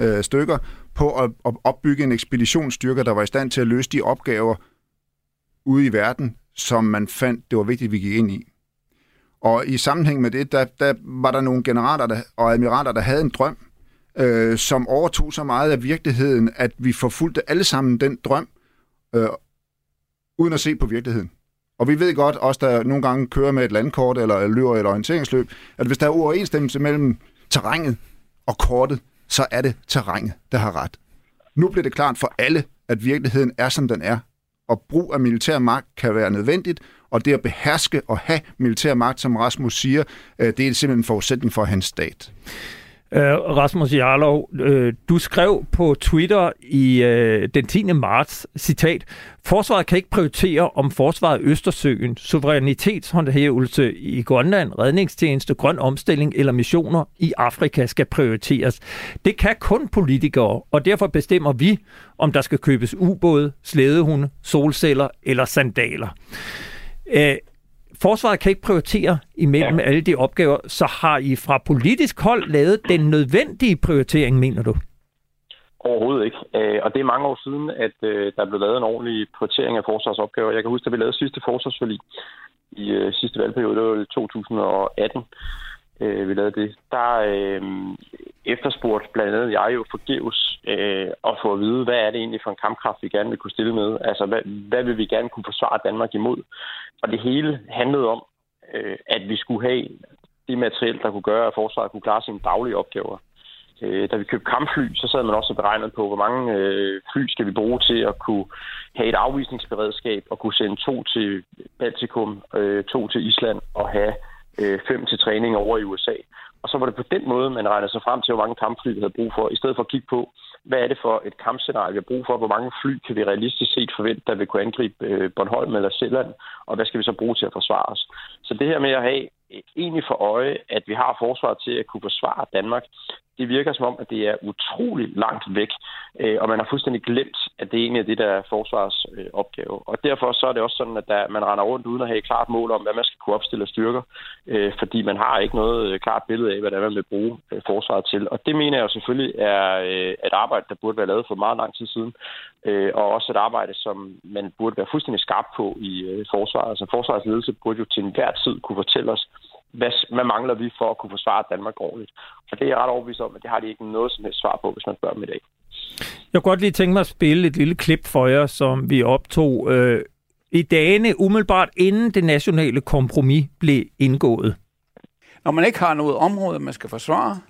2003-2004 øh, stykker, på at, at opbygge en ekspeditionsstyrke, der var i stand til at løse de opgaver ude i verden, som man fandt, det var vigtigt, at vi gik ind i. Og i sammenhæng med det, der, der var der nogle generaler der, og admiraler, der havde en drøm, øh, som overtog så meget af virkeligheden, at vi forfulgte alle sammen den drøm, øh, uden at se på virkeligheden. Og vi ved godt, også der nogle gange kører med et landkort eller løber et orienteringsløb, at hvis der er uoverensstemmelse mellem terrænet og kortet, så er det terrænet, der har ret. Nu bliver det klart for alle, at virkeligheden er, som den er. Og brug af militær magt kan være nødvendigt, og det at beherske og have militær magt, som Rasmus siger, øh, det er simpelthen en forudsætning for hans stat. Uh, Rasmus Jarlov, uh, du skrev på Twitter i uh, den 10. marts, citat, Forsvaret kan ikke prioritere, om forsvaret Østersøen, suverænitetshåndhævelse i Grønland, redningstjeneste, grøn omstilling eller missioner i Afrika skal prioriteres. Det kan kun politikere, og derfor bestemmer vi, om der skal købes ubåde, slædehunde, solceller eller sandaler. Uh, forsvaret kan ikke prioritere imellem ja. alle de opgaver, så har I fra politisk hold lavet den nødvendige prioritering, mener du? Overhovedet ikke. Øh, og det er mange år siden, at øh, der blev lavet en ordentlig prioritering af forsvarsopgaver. Jeg kan huske, at vi lavede sidste forsvarsforlig i øh, sidste valgperiode, det var 2018 øh, vi lavede det, der øh, efterspurgte blandt andet jeg jo forgæves øh, at få at vide, hvad er det egentlig for en kampkraft, vi gerne vil kunne stille med? Altså, hvad, hvad vil vi gerne kunne forsvare Danmark imod? Og det hele handlede om, øh, at vi skulle have det materiel, der kunne gøre, at forsvaret kunne klare sine daglige opgaver. Øh, da vi købte kampfly, så sad man også beregnet på, hvor mange øh, fly skal vi bruge til at kunne have et afvisningsberedskab og kunne sende to til Baltikum, øh, to til Island og have øh, fem til træning over i USA. Og så var det på den måde, man regnede sig frem til, hvor mange kampfly vi havde brug for, i stedet for at kigge på, hvad er det for et kampscenarie, vi har brug for, hvor mange fly kan vi realistisk set forvente, der vil kunne angribe øh, Bornholm eller Sjælland, og hvad skal vi så bruge til at forsvare os. Så det her med at have egentlig for øje, at vi har forsvaret til at kunne forsvare Danmark, det virker som om, at det er utrolig langt væk, øh, og man har fuldstændig glemt, at det egentlig er det, der er forsvars øh, opgave. Og derfor så er det også sådan, at der, man render rundt uden at have et klart mål om, hvad man skal kunne opstille af styrker, øh, fordi man har ikke noget klart billede af, hvad det er, man vil bruge forsvaret til. Og det mener jeg jo selvfølgelig er et arbejde, der burde være lavet for meget lang tid siden, og også et arbejde, som man burde være fuldstændig skarp på i forsvaret. Altså forsvarets ledelse burde jo til enhver tid kunne fortælle os, hvad, hvad mangler vi for at kunne forsvare Danmark ordentligt? Og det er jeg ret overbevist om, at det har de ikke noget som helst svar på, hvis man spørger dem i dag. Jeg kunne godt lige tænke mig at spille et lille klip for jer, som vi optog øh, i dagene umiddelbart inden det nationale kompromis blev indgået. Når man ikke har noget område, man skal forsvare,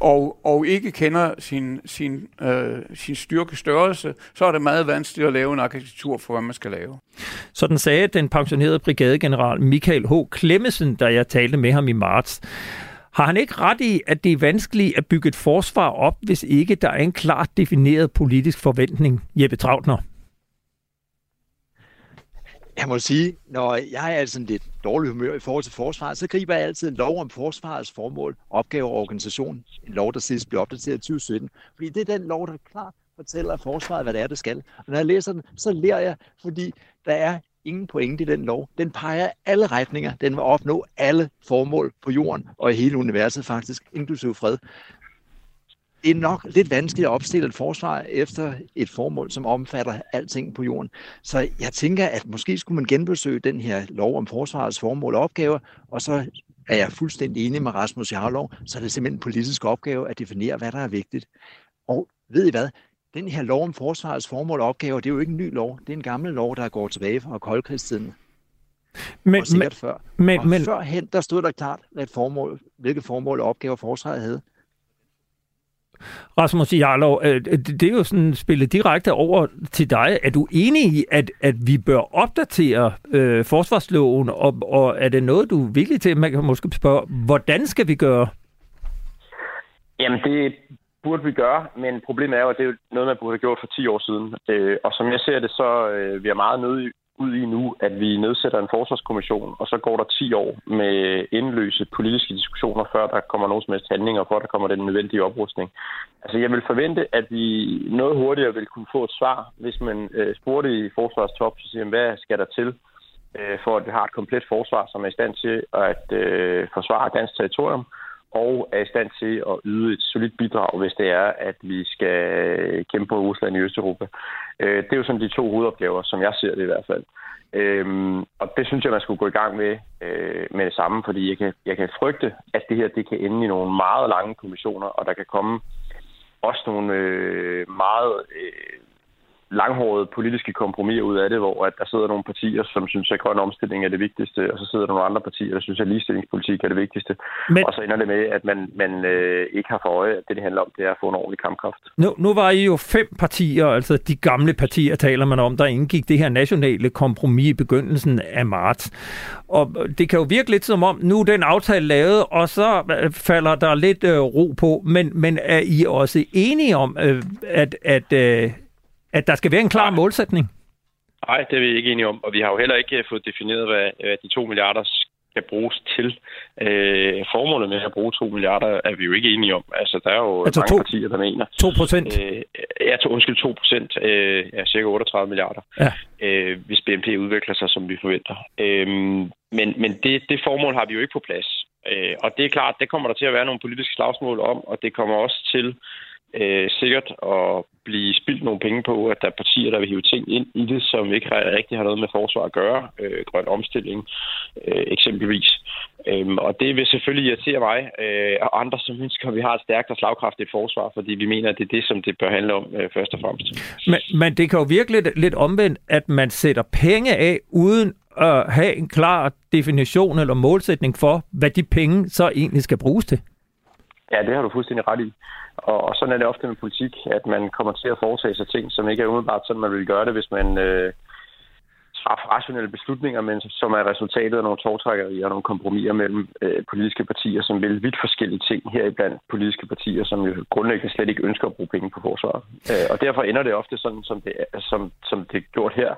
og, og ikke kender sin, sin, øh, sin styrkestørrelse, så er det meget vanskeligt at lave en arkitektur for, hvad man skal lave. Sådan sagde den pensionerede brigadegeneral Michael H. Klemmesen, da jeg talte med ham i marts. Har han ikke ret i, at det er vanskeligt at bygge et forsvar op, hvis ikke der er en klart defineret politisk forventning, Jeppe Trautner? Jeg må sige, når jeg er sådan lidt dårlig humør i forhold til forsvaret, så griber jeg altid en lov om forsvarets formål, opgave og organisation. En lov, der sidst blev opdateret i 2017. Fordi det er den lov, der klart fortæller forsvaret, hvad det er, det skal. Og når jeg læser den, så lærer jeg, fordi der er ingen pointe i den lov. Den peger alle retninger. Den vil opnå alle formål på jorden og i hele universet faktisk, inklusive fred det er nok lidt vanskeligt at opstille et forsvar efter et formål, som omfatter alting på jorden. Så jeg tænker, at måske skulle man genbesøge den her lov om forsvarets formål og opgaver, og så er jeg fuldstændig enig med Rasmus Jarlov, så er det simpelthen en politisk opgave at definere, hvad der er vigtigt. Og ved I hvad? Den her lov om forsvarets formål og opgaver, det er jo ikke en ny lov. Det er en gammel lov, der går tilbage fra koldkrigstiden. Men, og sikkert men, før. Men, og men, førhen, der stod der klart, hvad formål, hvilke formål og opgaver forsvaret havde. Rasmus Jarlov, øh, øh, det er jo sådan spillet direkte over til dig. Er du enig i, at, at vi bør opdatere øh, forsvarsloven, og, og er det noget, du er villig til? Man kan måske spørge, hvordan skal vi gøre? Jamen, det burde vi gøre, men problemet er jo, at det er noget, man burde have gjort for 10 år siden. Øh, og som jeg ser det, så øh, vi er meget nødt ud i nu, at vi nedsætter en forsvarskommission, og så går der 10 år med indløse politiske diskussioner, før der kommer nogen som helst handling, og før der kommer den nødvendige oprustning. Altså, jeg vil forvente, at vi noget hurtigere vil kunne få et svar, hvis man øh, spurgte i forsvarstop, så siger hvad skal der til, øh, for at vi har et komplet forsvar, som er i stand til at øh, forsvare dansk territorium, og er i stand til at yde et solidt bidrag, hvis det er, at vi skal kæmpe på Rusland i Østeuropa. Øh, det er jo sådan de to hovedopgaver, som jeg ser det i hvert fald. Øhm, og det synes jeg, man skulle gå i gang med øh, med det samme, fordi jeg kan, jeg kan frygte, at det her det kan ende i nogle meget lange kommissioner, og der kan komme også nogle øh, meget øh, langhårede politiske kompromiser ud af det, hvor at der sidder nogle partier, som synes, at grøn omstilling er det vigtigste, og så sidder der nogle andre partier, der synes, at ligestillingspolitik er det vigtigste. Men... Og så ender det med, at man, man øh, ikke har for øje, at det, det handler om, det er at få en ordentlig kampkraft. Nu, nu var I jo fem partier, altså de gamle partier taler man om, der indgik det her nationale kompromis i begyndelsen af marts. Og det kan jo virke lidt som om, nu er den aftale lavet, og så øh, falder der lidt øh, ro på, men, men er I også enige om, øh, at, at øh, at der skal være en klar Nej. målsætning? Nej, det er vi ikke enige om, og vi har jo heller ikke fået defineret, hvad, hvad de 2 milliarder skal bruges til. Øh, formålet med at bruge 2 milliarder er vi jo ikke enige om. Altså, der er jo altså mange to, partier, der mener. 2 procent? Øh, ja, to, undskyld, 2 procent. Øh, ja, cirka 38 milliarder. Ja. Øh, hvis BNP udvikler sig, som vi forventer. Øh, men men det, det formål har vi jo ikke på plads. Øh, og det er klart, det kommer der til at være nogle politiske slagsmål om, og det kommer også til øh, sikkert at blive spildt nogle penge på, at der er partier, der vil hive ting ind i det, som ikke rigtig har noget med forsvar at gøre. Øh, grøn omstilling øh, eksempelvis. Øhm, og det vil selvfølgelig irritere mig øh, og andre, som ønsker, at vi har et stærkt og slagkraftigt forsvar, fordi vi mener, at det er det, som det bør handle om øh, først og fremmest. Men, men det kan jo virkelig lidt, lidt omvendt, at man sætter penge af, uden at have en klar definition eller målsætning for, hvad de penge så egentlig skal bruges til. Ja, det har du fuldstændig ret i. Og, og sådan er det ofte med politik, at man kommer til at foretage sig ting, som ikke er umiddelbart sådan, man vil gøre det, hvis man øh, træffer rationelle beslutninger, men som er resultatet af nogle tårtrækkerier og nogle kompromiser mellem øh, politiske partier, som vil vidt forskellige ting heriblandt politiske partier, som jo grundlæggende slet ikke ønsker at bruge penge på forsvaret. Øh, og derfor ender det ofte sådan, som det, er, som, som det er gjort her,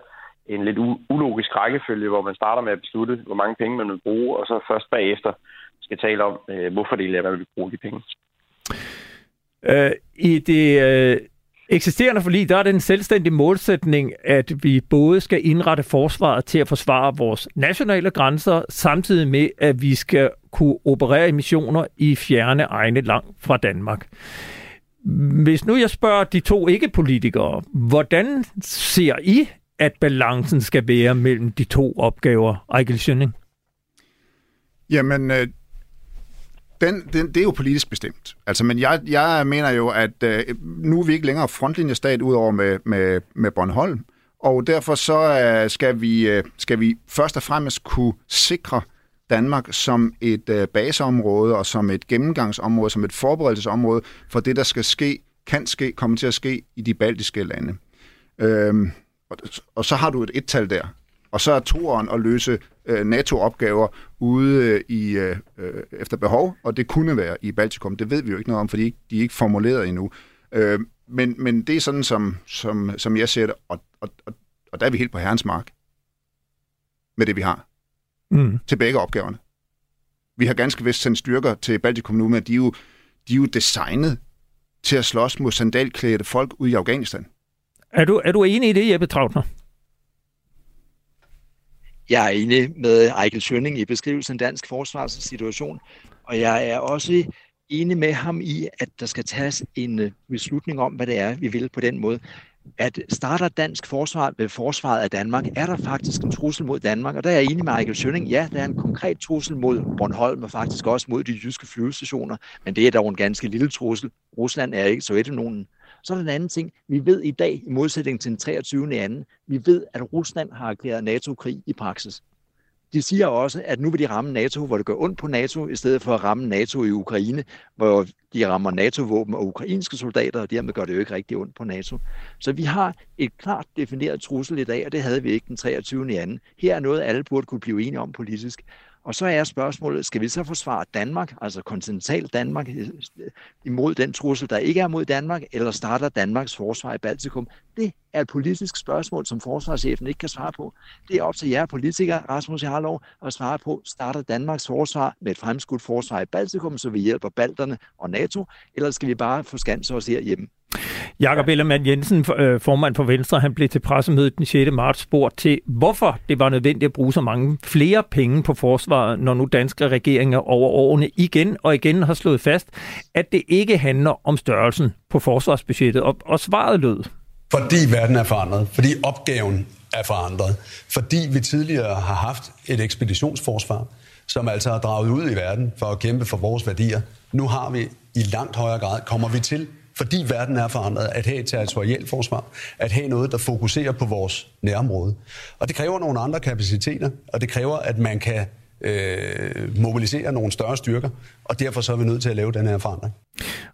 en lidt ulogisk rækkefølge, hvor man starter med at beslutte, hvor mange penge man vil bruge, og så først bagefter skal tale om, øh, hvorfor det er, man vil bruge de penge. Øh, I det øh, eksisterende forlig, der er det en selvstændig målsætning, at vi både skal indrette forsvaret til at forsvare vores nationale grænser, samtidig med, at vi skal kunne operere i missioner i fjerne egne langt fra Danmark. Hvis nu jeg spørger de to ikke-politikere, hvordan ser I, at balancen skal være mellem de to opgaver, Ejgil Schønning? Jamen, øh, den, den, det er jo politisk bestemt. Altså, men jeg, jeg mener jo, at øh, nu er vi ikke længere frontlinjestat udover med, med, med Bornholm, og derfor så øh, skal, vi, øh, skal vi først og fremmest kunne sikre Danmark som et øh, baseområde og som et gennemgangsområde, som et forberedelsesområde for det, der skal ske, kan ske, komme til at ske i de baltiske lande. Øhm, og, og så har du et et-tal der. Og så er toeren at løse øh, NATO-opgaver ude øh, i øh, øh, efter behov, og det kunne være i Baltikum. Det ved vi jo ikke noget om, fordi de er ikke formuleret endnu. Øh, men, men det er sådan, som, som, som jeg ser det, og, og, og, og der er vi helt på herrens mark med det, vi har. Mm. Til begge opgaverne. Vi har ganske vist sendt styrker til Baltikum nu, men de er jo, de er jo designet til at slås mod sandalklædte folk ude i Afghanistan. Er du, er du enig i det, Jeppe Trautner? Jeg er enig med Ejkel Schønning i beskrivelsen af dansk forsvarssituation, og jeg er også enig med ham i, at der skal tages en øh, beslutning om, hvad det er, vi vil på den måde. At starter dansk forsvar ved forsvaret af Danmark, er der faktisk en trussel mod Danmark, og der er jeg enig med Michael Schønning. Ja, der er en konkret trussel mod Bornholm, og faktisk også mod de jyske flyvestationer, men det er dog en ganske lille trussel. Rusland er ikke så nogen så er der en anden ting. Vi ved i dag, i modsætning til den 23. anden, vi ved, at Rusland har erklæret NATO-krig i praksis. De siger også, at nu vil de ramme NATO, hvor det gør ondt på NATO, i stedet for at ramme NATO i Ukraine, hvor de rammer NATO-våben og ukrainske soldater, og dermed gør det jo ikke rigtig ondt på NATO. Så vi har et klart defineret trussel i dag, og det havde vi ikke den 23. anden. Her er noget, alle burde kunne blive enige om politisk. Og så er spørgsmålet, skal vi så forsvare Danmark, altså kontinental Danmark, øh, imod den trussel, der ikke er mod Danmark, eller starter Danmarks forsvar i Baltikum? Det er et politisk spørgsmål, som forsvarschefen ikke kan svare på. Det er op til jer politikere, Rasmus Jarlov, at svare på, starter Danmarks forsvar med et fremskudt forsvar i Baltikum, så vi hjælper balterne og NATO, eller skal vi bare få os herhjemme? Jakob Ellemann Jensen, øh, formand for Venstre, han blev til pressemødet den 6. marts spurgt til, hvorfor det var nødvendigt at bruge så mange flere penge på forsvaret, når nu danske regeringer over årene igen og igen har slået fast, at det ikke handler om størrelsen på forsvarsbudgettet. Og, og svaret lød. Fordi verden er forandret, fordi opgaven er forandret, fordi vi tidligere har haft et ekspeditionsforsvar, som altså har draget ud i verden for at kæmpe for vores værdier. Nu har vi i langt højere grad, kommer vi til fordi verden er forandret, at have et territorialforsvar, at have noget, der fokuserer på vores nærområde. Og det kræver nogle andre kapaciteter, og det kræver, at man kan øh, mobilisere nogle større styrker, og derfor så er vi nødt til at lave den her forandring.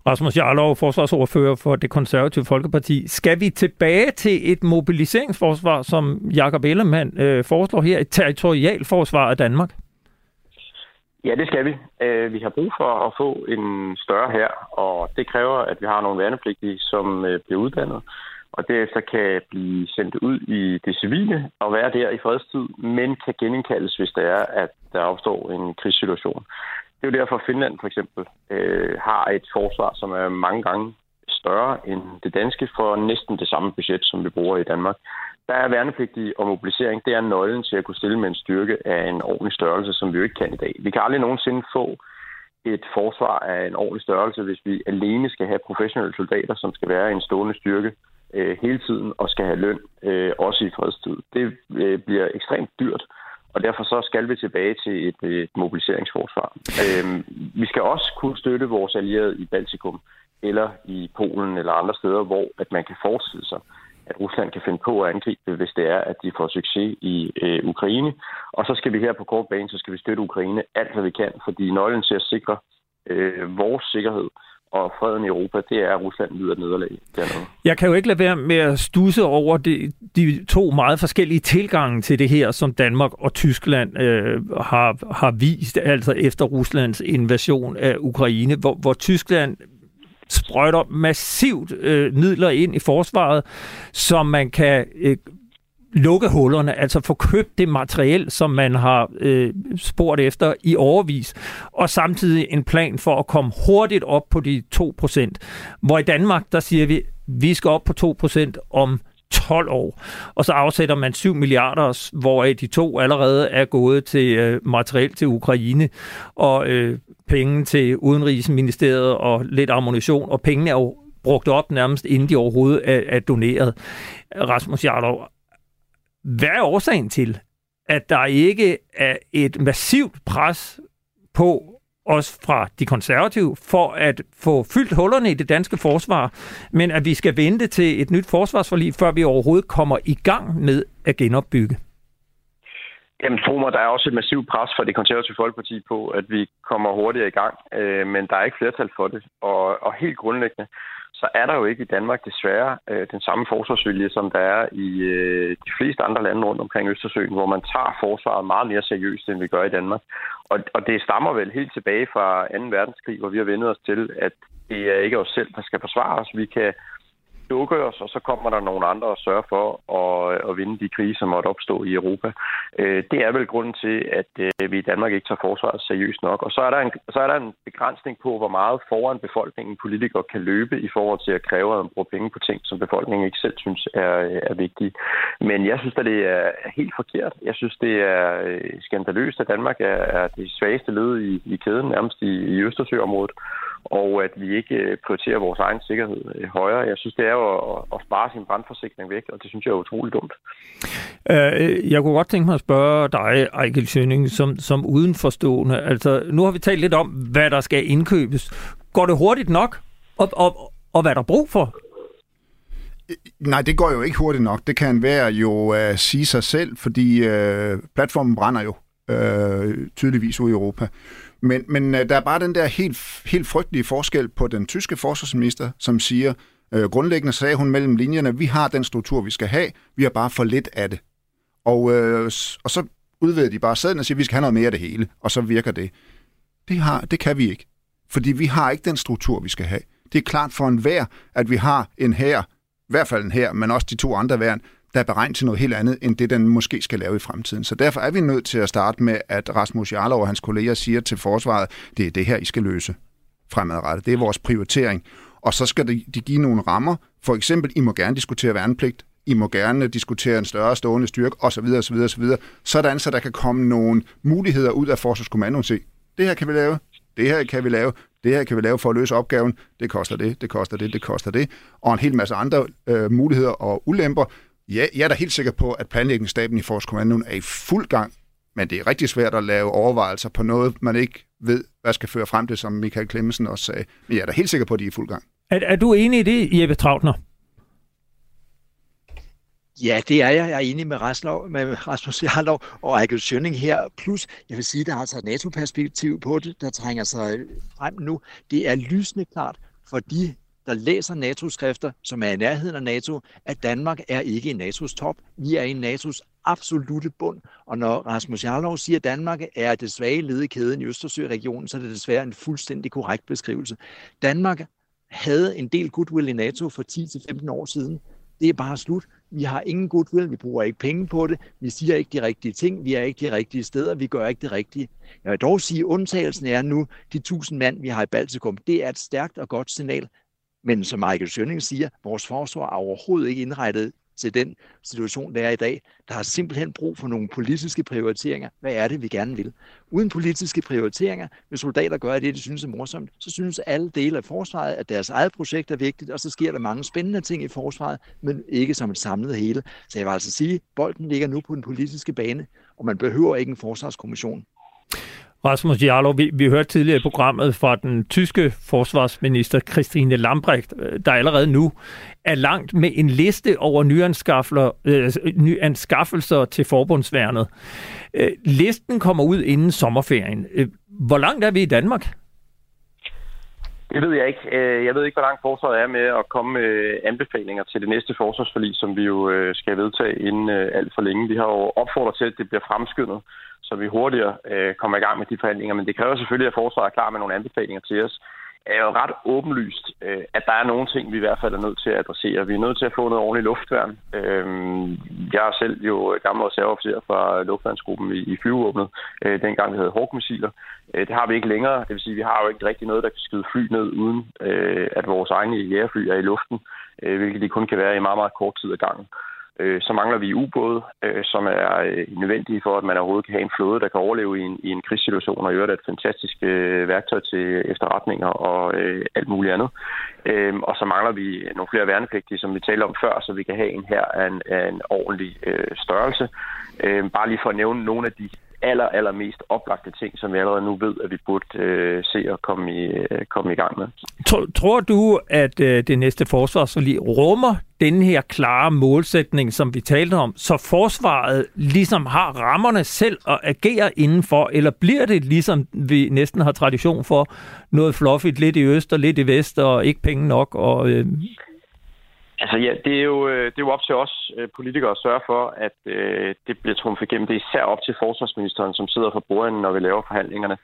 Rasmus Jarlov, forsvarsordfører for det konservative Folkeparti. Skal vi tilbage til et mobiliseringsforsvar, som Jakob Ellemann øh, foreslår her, et territorialforsvar af Danmark? Ja, det skal vi. Øh, vi har brug for at få en større her, og det kræver, at vi har nogle værnepligtige, som øh, bliver uddannet, og derefter kan blive sendt ud i det civile og være der i fredstid, men kan genindkaldes, hvis det er, at der opstår en krigssituation. Det er jo derfor, at Finland for eksempel øh, har et forsvar, som er mange gange større end det danske for næsten det samme budget, som vi bruger i Danmark der er værnepligtig og mobilisering, det er nøglen til at kunne stille med en styrke af en ordentlig størrelse, som vi jo ikke kan i dag. Vi kan aldrig nogensinde få et forsvar af en ordentlig størrelse, hvis vi alene skal have professionelle soldater, som skal være en stående styrke øh, hele tiden og skal have løn, øh, også i fredstid. Det øh, bliver ekstremt dyrt, og derfor så skal vi tilbage til et, et mobiliseringsforsvar. Øh, vi skal også kunne støtte vores allierede i Baltikum eller i Polen eller andre steder, hvor at man kan forestille sig, at Rusland kan finde på at angribe, hvis det er, at de får succes i øh, Ukraine. Og så skal vi her på kort bane, så skal vi støtte Ukraine alt, hvad vi kan, fordi nøglen til at sikre øh, vores sikkerhed og freden i Europa, det er, at Rusland lyder nederlag dernede. Jeg kan jo ikke lade være med at stusse over de, de to meget forskellige tilgange til det her, som Danmark og Tyskland øh, har, har vist, altså efter Ruslands invasion af Ukraine, hvor, hvor Tyskland sprøjter massivt øh, midler ind i forsvaret, som man kan øh, lukke hullerne, altså få købt det materiel, som man har øh, spurgt efter i overvis, og samtidig en plan for at komme hurtigt op på de 2%. Hvor i Danmark, der siger vi, vi skal op på 2% om 12 år. Og så afsætter man 7 milliarder, hvoraf de to allerede er gået til øh, materiel til Ukraine, og øh, penge til Udenrigsministeriet og lidt ammunition, og pengene er jo brugt op nærmest inden de overhovedet er, er doneret. Rasmus Jarlov, hvad er årsagen til, at der ikke er et massivt pres på også fra de konservative, for at få fyldt hullerne i det danske forsvar, men at vi skal vente til et nyt forsvarsforlig, før vi overhovedet kommer i gang med at genopbygge? Jamen, tro mig, der er også et massivt pres fra det konservative folkeparti på, at vi kommer hurtigere i gang, øh, men der er ikke flertal for det. Og, og helt grundlæggende, så er der jo ikke i Danmark desværre øh, den samme forsvarsvilje, som der er i øh, de fleste andre lande rundt omkring Østersøen, hvor man tager forsvaret meget mere seriøst, end vi gør i Danmark. Og, og det stammer vel helt tilbage fra 2. verdenskrig, hvor vi har vendt os til, at det er ikke os selv, der skal forsvare os. Vi kan dukke os, og så kommer der nogle andre og sørger for at, at vinde de krige, som måtte opstå i Europa. Øh, det er vel grunden til, at øh, vi i Danmark ikke tager forsvaret seriøst nok. Og så er, der en, så er der en begrænsning på, hvor meget foran befolkningen politikere kan løbe i forhold til at kræve, at man bruger penge på ting, som befolkningen ikke selv synes er, er vigtige. Men jeg synes, at det er helt forkert. Jeg synes, det er øh, skandaløst, at Danmark er, er det svageste led i, i kæden, nærmest i, i Østersøområdet og at vi ikke prioriterer vores egen sikkerhed højere. Jeg synes, det er jo at, at spare sin brandforsikring væk, og det synes jeg er utroligt dumt. Øh, jeg kunne godt tænke mig at spørge dig, Ejkel Schønning, som, som udenforstående. Altså, nu har vi talt lidt om, hvad der skal indkøbes. Går det hurtigt nok? Og, og, og hvad er der brug for? Nej, det går jo ikke hurtigt nok. Det kan være jo at sige sig selv, fordi øh, platformen brænder jo øh, tydeligvis ud i Europa. Men, men øh, der er bare den der helt, helt frygtelige forskel på den tyske forsvarsminister, som siger, øh, grundlæggende sagde hun mellem linjerne, vi har den struktur, vi skal have, vi har bare for lidt af det. Og, øh, og så udvider de bare sæden og siger, vi skal have noget mere af det hele, og så virker det. Det, har, det kan vi ikke, fordi vi har ikke den struktur, vi skal have. Det er klart for enhver, at vi har en her, i hvert fald en her, men også de to andre værn, der er beregnet til noget helt andet, end det, den måske skal lave i fremtiden. Så derfor er vi nødt til at starte med, at Rasmus Jarlov og hans kolleger siger til forsvaret, det er det her, I skal løse fremadrettet. Det er vores prioritering. Og så skal de, de give nogle rammer. For eksempel, I må gerne diskutere værnepligt, I må gerne diskutere en større stående styrke, osv., osv., osv., sådan så der kan komme nogle muligheder ud af Forsvarskommandoen. Se, det her kan vi lave, det her kan vi lave, det her kan vi lave for at løse opgaven, det koster det, det koster det, det koster det, og en hel masse andre øh, muligheder og ulemper, Ja, jeg er da helt sikker på, at planlægningsstaben i Forsvarskommandoen er i fuld gang, men det er rigtig svært at lave overvejelser på noget, man ikke ved, hvad skal føre frem til, som Michael Klemmensen også sagde. Men jeg er da helt sikker på, at de er i fuld gang. Er, er du enig i det, Jeppe Trautner? Ja, det er jeg. Jeg er enig med, Raslov, med Rasmus Jarlov og Ejkel Schønning her. Plus, jeg vil sige, der er altså et NATO-perspektiv på det, der trænger sig frem nu. Det er lysende klart for de der læser NATO-skrifter, som er i nærheden af NATO, at Danmark er ikke i NATO's top. Vi er i NATO's absolute bund. Og når Rasmus Jarlov siger, at Danmark er det svage led i kæden i Østersøregionen, så er det desværre en fuldstændig korrekt beskrivelse. Danmark havde en del goodwill i NATO for 10-15 år siden. Det er bare slut. Vi har ingen goodwill, vi bruger ikke penge på det, vi siger ikke de rigtige ting, vi er ikke de rigtige steder, vi gør ikke det rigtige. Jeg vil dog sige, at undtagelsen er nu de 1000 mand, vi har i Baltikum. Det er et stærkt og godt signal. Men som Michael Schønning siger, vores forsvar er overhovedet ikke indrettet til den situation, der er i dag. Der har simpelthen brug for nogle politiske prioriteringer. Hvad er det, vi gerne vil? Uden politiske prioriteringer, hvis soldater gør det, de synes er morsomt, så synes alle dele af forsvaret, at deres eget projekt er vigtigt, og så sker der mange spændende ting i forsvaret, men ikke som et samlet hele. Så jeg vil altså sige, bolden ligger nu på den politiske bane, og man behøver ikke en forsvarskommission. Rasmus Jarlov, vi, vi hørte tidligere i programmet fra den tyske forsvarsminister Christine Lambrecht, øh, der allerede nu er langt med en liste over øh, nyanskaffelser til forbundsværnet. Øh, listen kommer ud inden sommerferien. Øh, hvor langt er vi i Danmark? Det ved jeg ikke. Øh, jeg ved ikke, hvor langt forsvaret er med at komme med anbefalinger til det næste forsvarsforlig, som vi jo øh, skal vedtage inden alt for længe. Vi har jo opfordret til, at det bliver fremskyndet så vi hurtigere øh, kommer i gang med de forhandlinger. Men det kræver selvfølgelig, at forsvaret er klar med nogle anbefalinger til os. Det er jo ret åbenlyst, øh, at der er nogle ting, vi i hvert fald er nødt til at adressere. Vi er nødt til at få noget ordentligt luftværn. Øh, jeg er selv jo gammel reserveofficer fra luftværnsgruppen i, i flyvåbnet, øh, dengang vi havde hårdmissiler. Øh, det har vi ikke længere. Det vil sige, at vi har jo ikke rigtig noget, der kan skyde fly ned, uden øh, at vores egne jægerfly er i luften, øh, hvilket de kun kan være i meget, meget kort tid ad gangen. Øh, så mangler vi ubåde, øh, som er øh, nødvendige for, at man overhovedet kan have en flåde, der kan overleve i en, i en krigssituation, og i øvrigt er et fantastisk øh, værktøj til efterretninger og øh, alt muligt andet. Øhm, og så mangler vi nogle flere værnepligtige, som vi talte om før, så vi kan have en her af en, af en ordentlig øh, størrelse. Øhm, bare lige for at nævne nogle af de aller, aller mest oplagte ting, som vi allerede nu ved, at vi burde øh, se og komme i, øh, komme i gang med. Tror, tror du, at øh, det næste forsvarsforlig rummer den her klare målsætning, som vi talte om, så forsvaret ligesom har rammerne selv at agere indenfor, eller bliver det ligesom vi næsten har tradition for, noget fluffigt lidt i øst og lidt i vest, og ikke penge nok, og øh, Altså ja, det er, jo, øh, det er jo op til os øh, politikere at sørge for, at øh, det bliver trumfet igennem. Det er især op til forsvarsministeren, som sidder for bordenden, når vi laver forhandlingerne.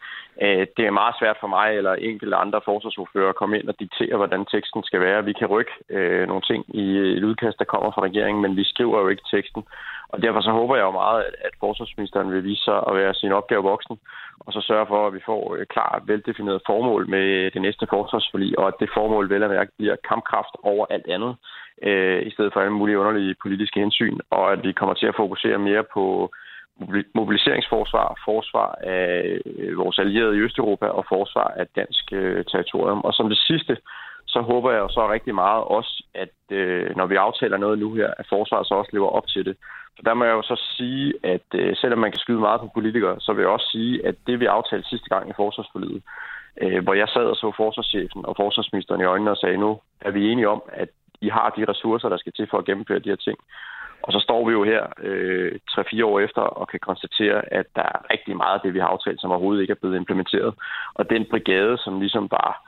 Øh, det er meget svært for mig eller enkelte andre forsvarsordfører at komme ind og diktere, hvordan teksten skal være. Vi kan rykke øh, nogle ting i øh, et udkast, der kommer fra regeringen, men vi skriver jo ikke teksten. Og derfor så håber jeg jo meget, at forsvarsministeren vil vise sig at være sin opgave voksen, og så sørge for, at vi får et klart, veldefineret formål med det næste forsvarsforlig, og at det formål vel at mærke bliver kampkraft over alt andet øh, i stedet for alle mulige underlige politiske hensyn, og at vi kommer til at fokusere mere på mobiliseringsforsvar, forsvar af øh, vores allierede i Østeuropa og forsvar af dansk øh, territorium. Og som det sidste, så håber jeg så rigtig meget også, at øh, når vi aftaler noget nu her, at forsvaret så også lever op til det. Så der må jeg jo så sige, at øh, selvom man kan skyde meget på politikere, så vil jeg også sige, at det vi aftalte sidste gang i forsvarsforlidet, øh, hvor jeg sad og så forsvarschefen og forsvarsministeren i øjnene og sagde, nu er vi enige om, at i har de ressourcer, der skal til for at gennemføre de her ting. Og så står vi jo her øh, 3-4 år efter og kan konstatere, at der er rigtig meget af det, vi har aftalt, som overhovedet ikke er blevet implementeret. Og den brigade, som ligesom var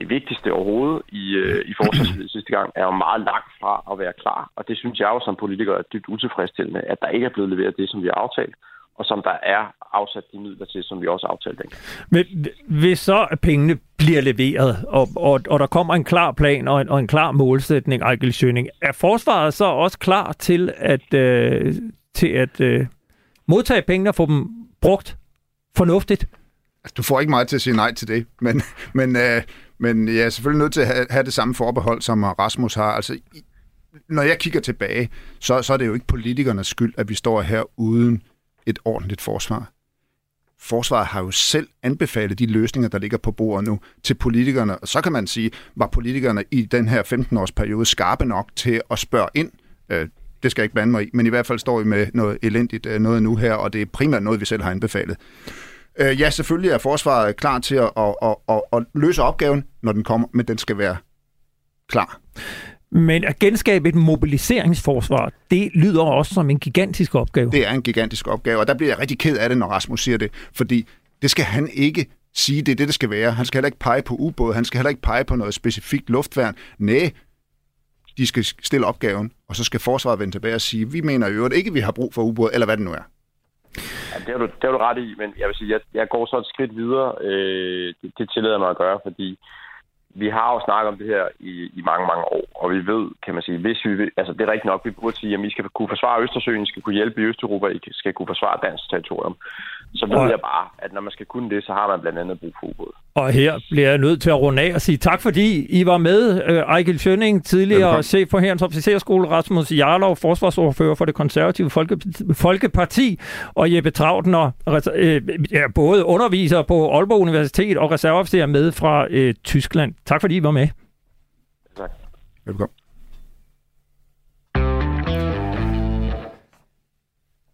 det vigtigste overhovedet i, øh, i forsvarslivet sidste gang, er jo meget langt fra at være klar. Og det synes jeg jo som politiker er dybt utilfredsstillende, at der ikke er blevet leveret det, som vi har aftalt og som der er afsat de midler til, som vi også aftalte dengang. Men hvis så pengene bliver leveret, og, og, og der kommer en klar plan og en, og en klar målsætning, Ejgil Schøning, er forsvaret så også klar til at, øh, til at øh, modtage pengene og få dem brugt fornuftigt? Altså, du får ikke meget til at sige nej til det, men, men, øh, men jeg er selvfølgelig nødt til at have, have det samme forbehold, som Rasmus har. Altså, når jeg kigger tilbage, så, så er det jo ikke politikernes skyld, at vi står her uden et ordentligt forsvar. Forsvaret har jo selv anbefalet de løsninger, der ligger på bordet nu, til politikerne. Og så kan man sige, var politikerne i den her 15-års periode skarpe nok til at spørge ind? Øh, det skal jeg ikke blande mig i, men i hvert fald står vi med noget elendigt øh, noget nu her, og det er primært noget, vi selv har anbefalet. Øh, ja, selvfølgelig er forsvaret klar til at, at, at, at, at løse opgaven, når den kommer, men den skal være klar. Men at genskabe et mobiliseringsforsvar, det lyder også som en gigantisk opgave. Det er en gigantisk opgave, og der bliver jeg rigtig ked af det, når Rasmus siger det, fordi det skal han ikke sige, det er det, det skal være. Han skal heller ikke pege på ubåd, han skal heller ikke pege på noget specifikt luftværn. Nej, de skal stille opgaven, og så skal forsvaret vende tilbage og sige, vi mener i øvrigt ikke, vi har brug for ubåd, eller hvad det nu er. Ja, det har du, det har du ret i, men jeg vil sige, jeg, jeg går så et skridt videre. Øh, det, det tillader mig at gøre, fordi vi har jo snakket om det her i, i mange, mange år, og vi ved, kan man sige, hvis vi vil, altså det er rigtigt nok, vi burde sige, at vi skal kunne forsvare Østersøen, skal kunne hjælpe i Østeuropa, I skal kunne forsvare dansk territorium. Så ved og... jeg bare, at når man skal kunne det, så har man blandt andet brug for ubåd. Og her bliver jeg nødt til at runde af og sige tak, fordi I var med. Øh, Ejgil Schønning, tidligere Velkommen. chef for Herrens Officerskole, Rasmus Jarlov, forsvarsordfører for det konservative Folke, Folkeparti, og Jeppe Trautner, øh, ja, både underviser på Aalborg Universitet og reserveofficer med fra øh, Tyskland. Tak fordi I var med. Tak. Velkommen.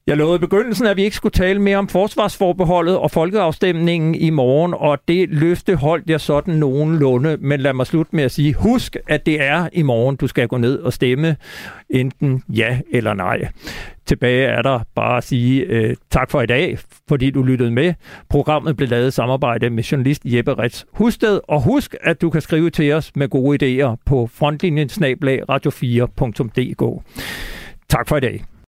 Jeg lovede i begyndelsen, at vi ikke skulle tale mere om forsvarsforbeholdet og folkeafstemningen i morgen, og det løfte holdt jeg sådan nogenlunde. Men lad mig slutte med at sige, husk, at det er i morgen, du skal gå ned og stemme, enten ja eller nej. Tilbage er der bare at sige øh, tak for i dag, fordi du lyttede med. Programmet blev lavet i samarbejde med journalist Jeppe Rets Husted, og husk, at du kan skrive til os med gode idéer på frontlinjen radio4.dk. Tak for i dag.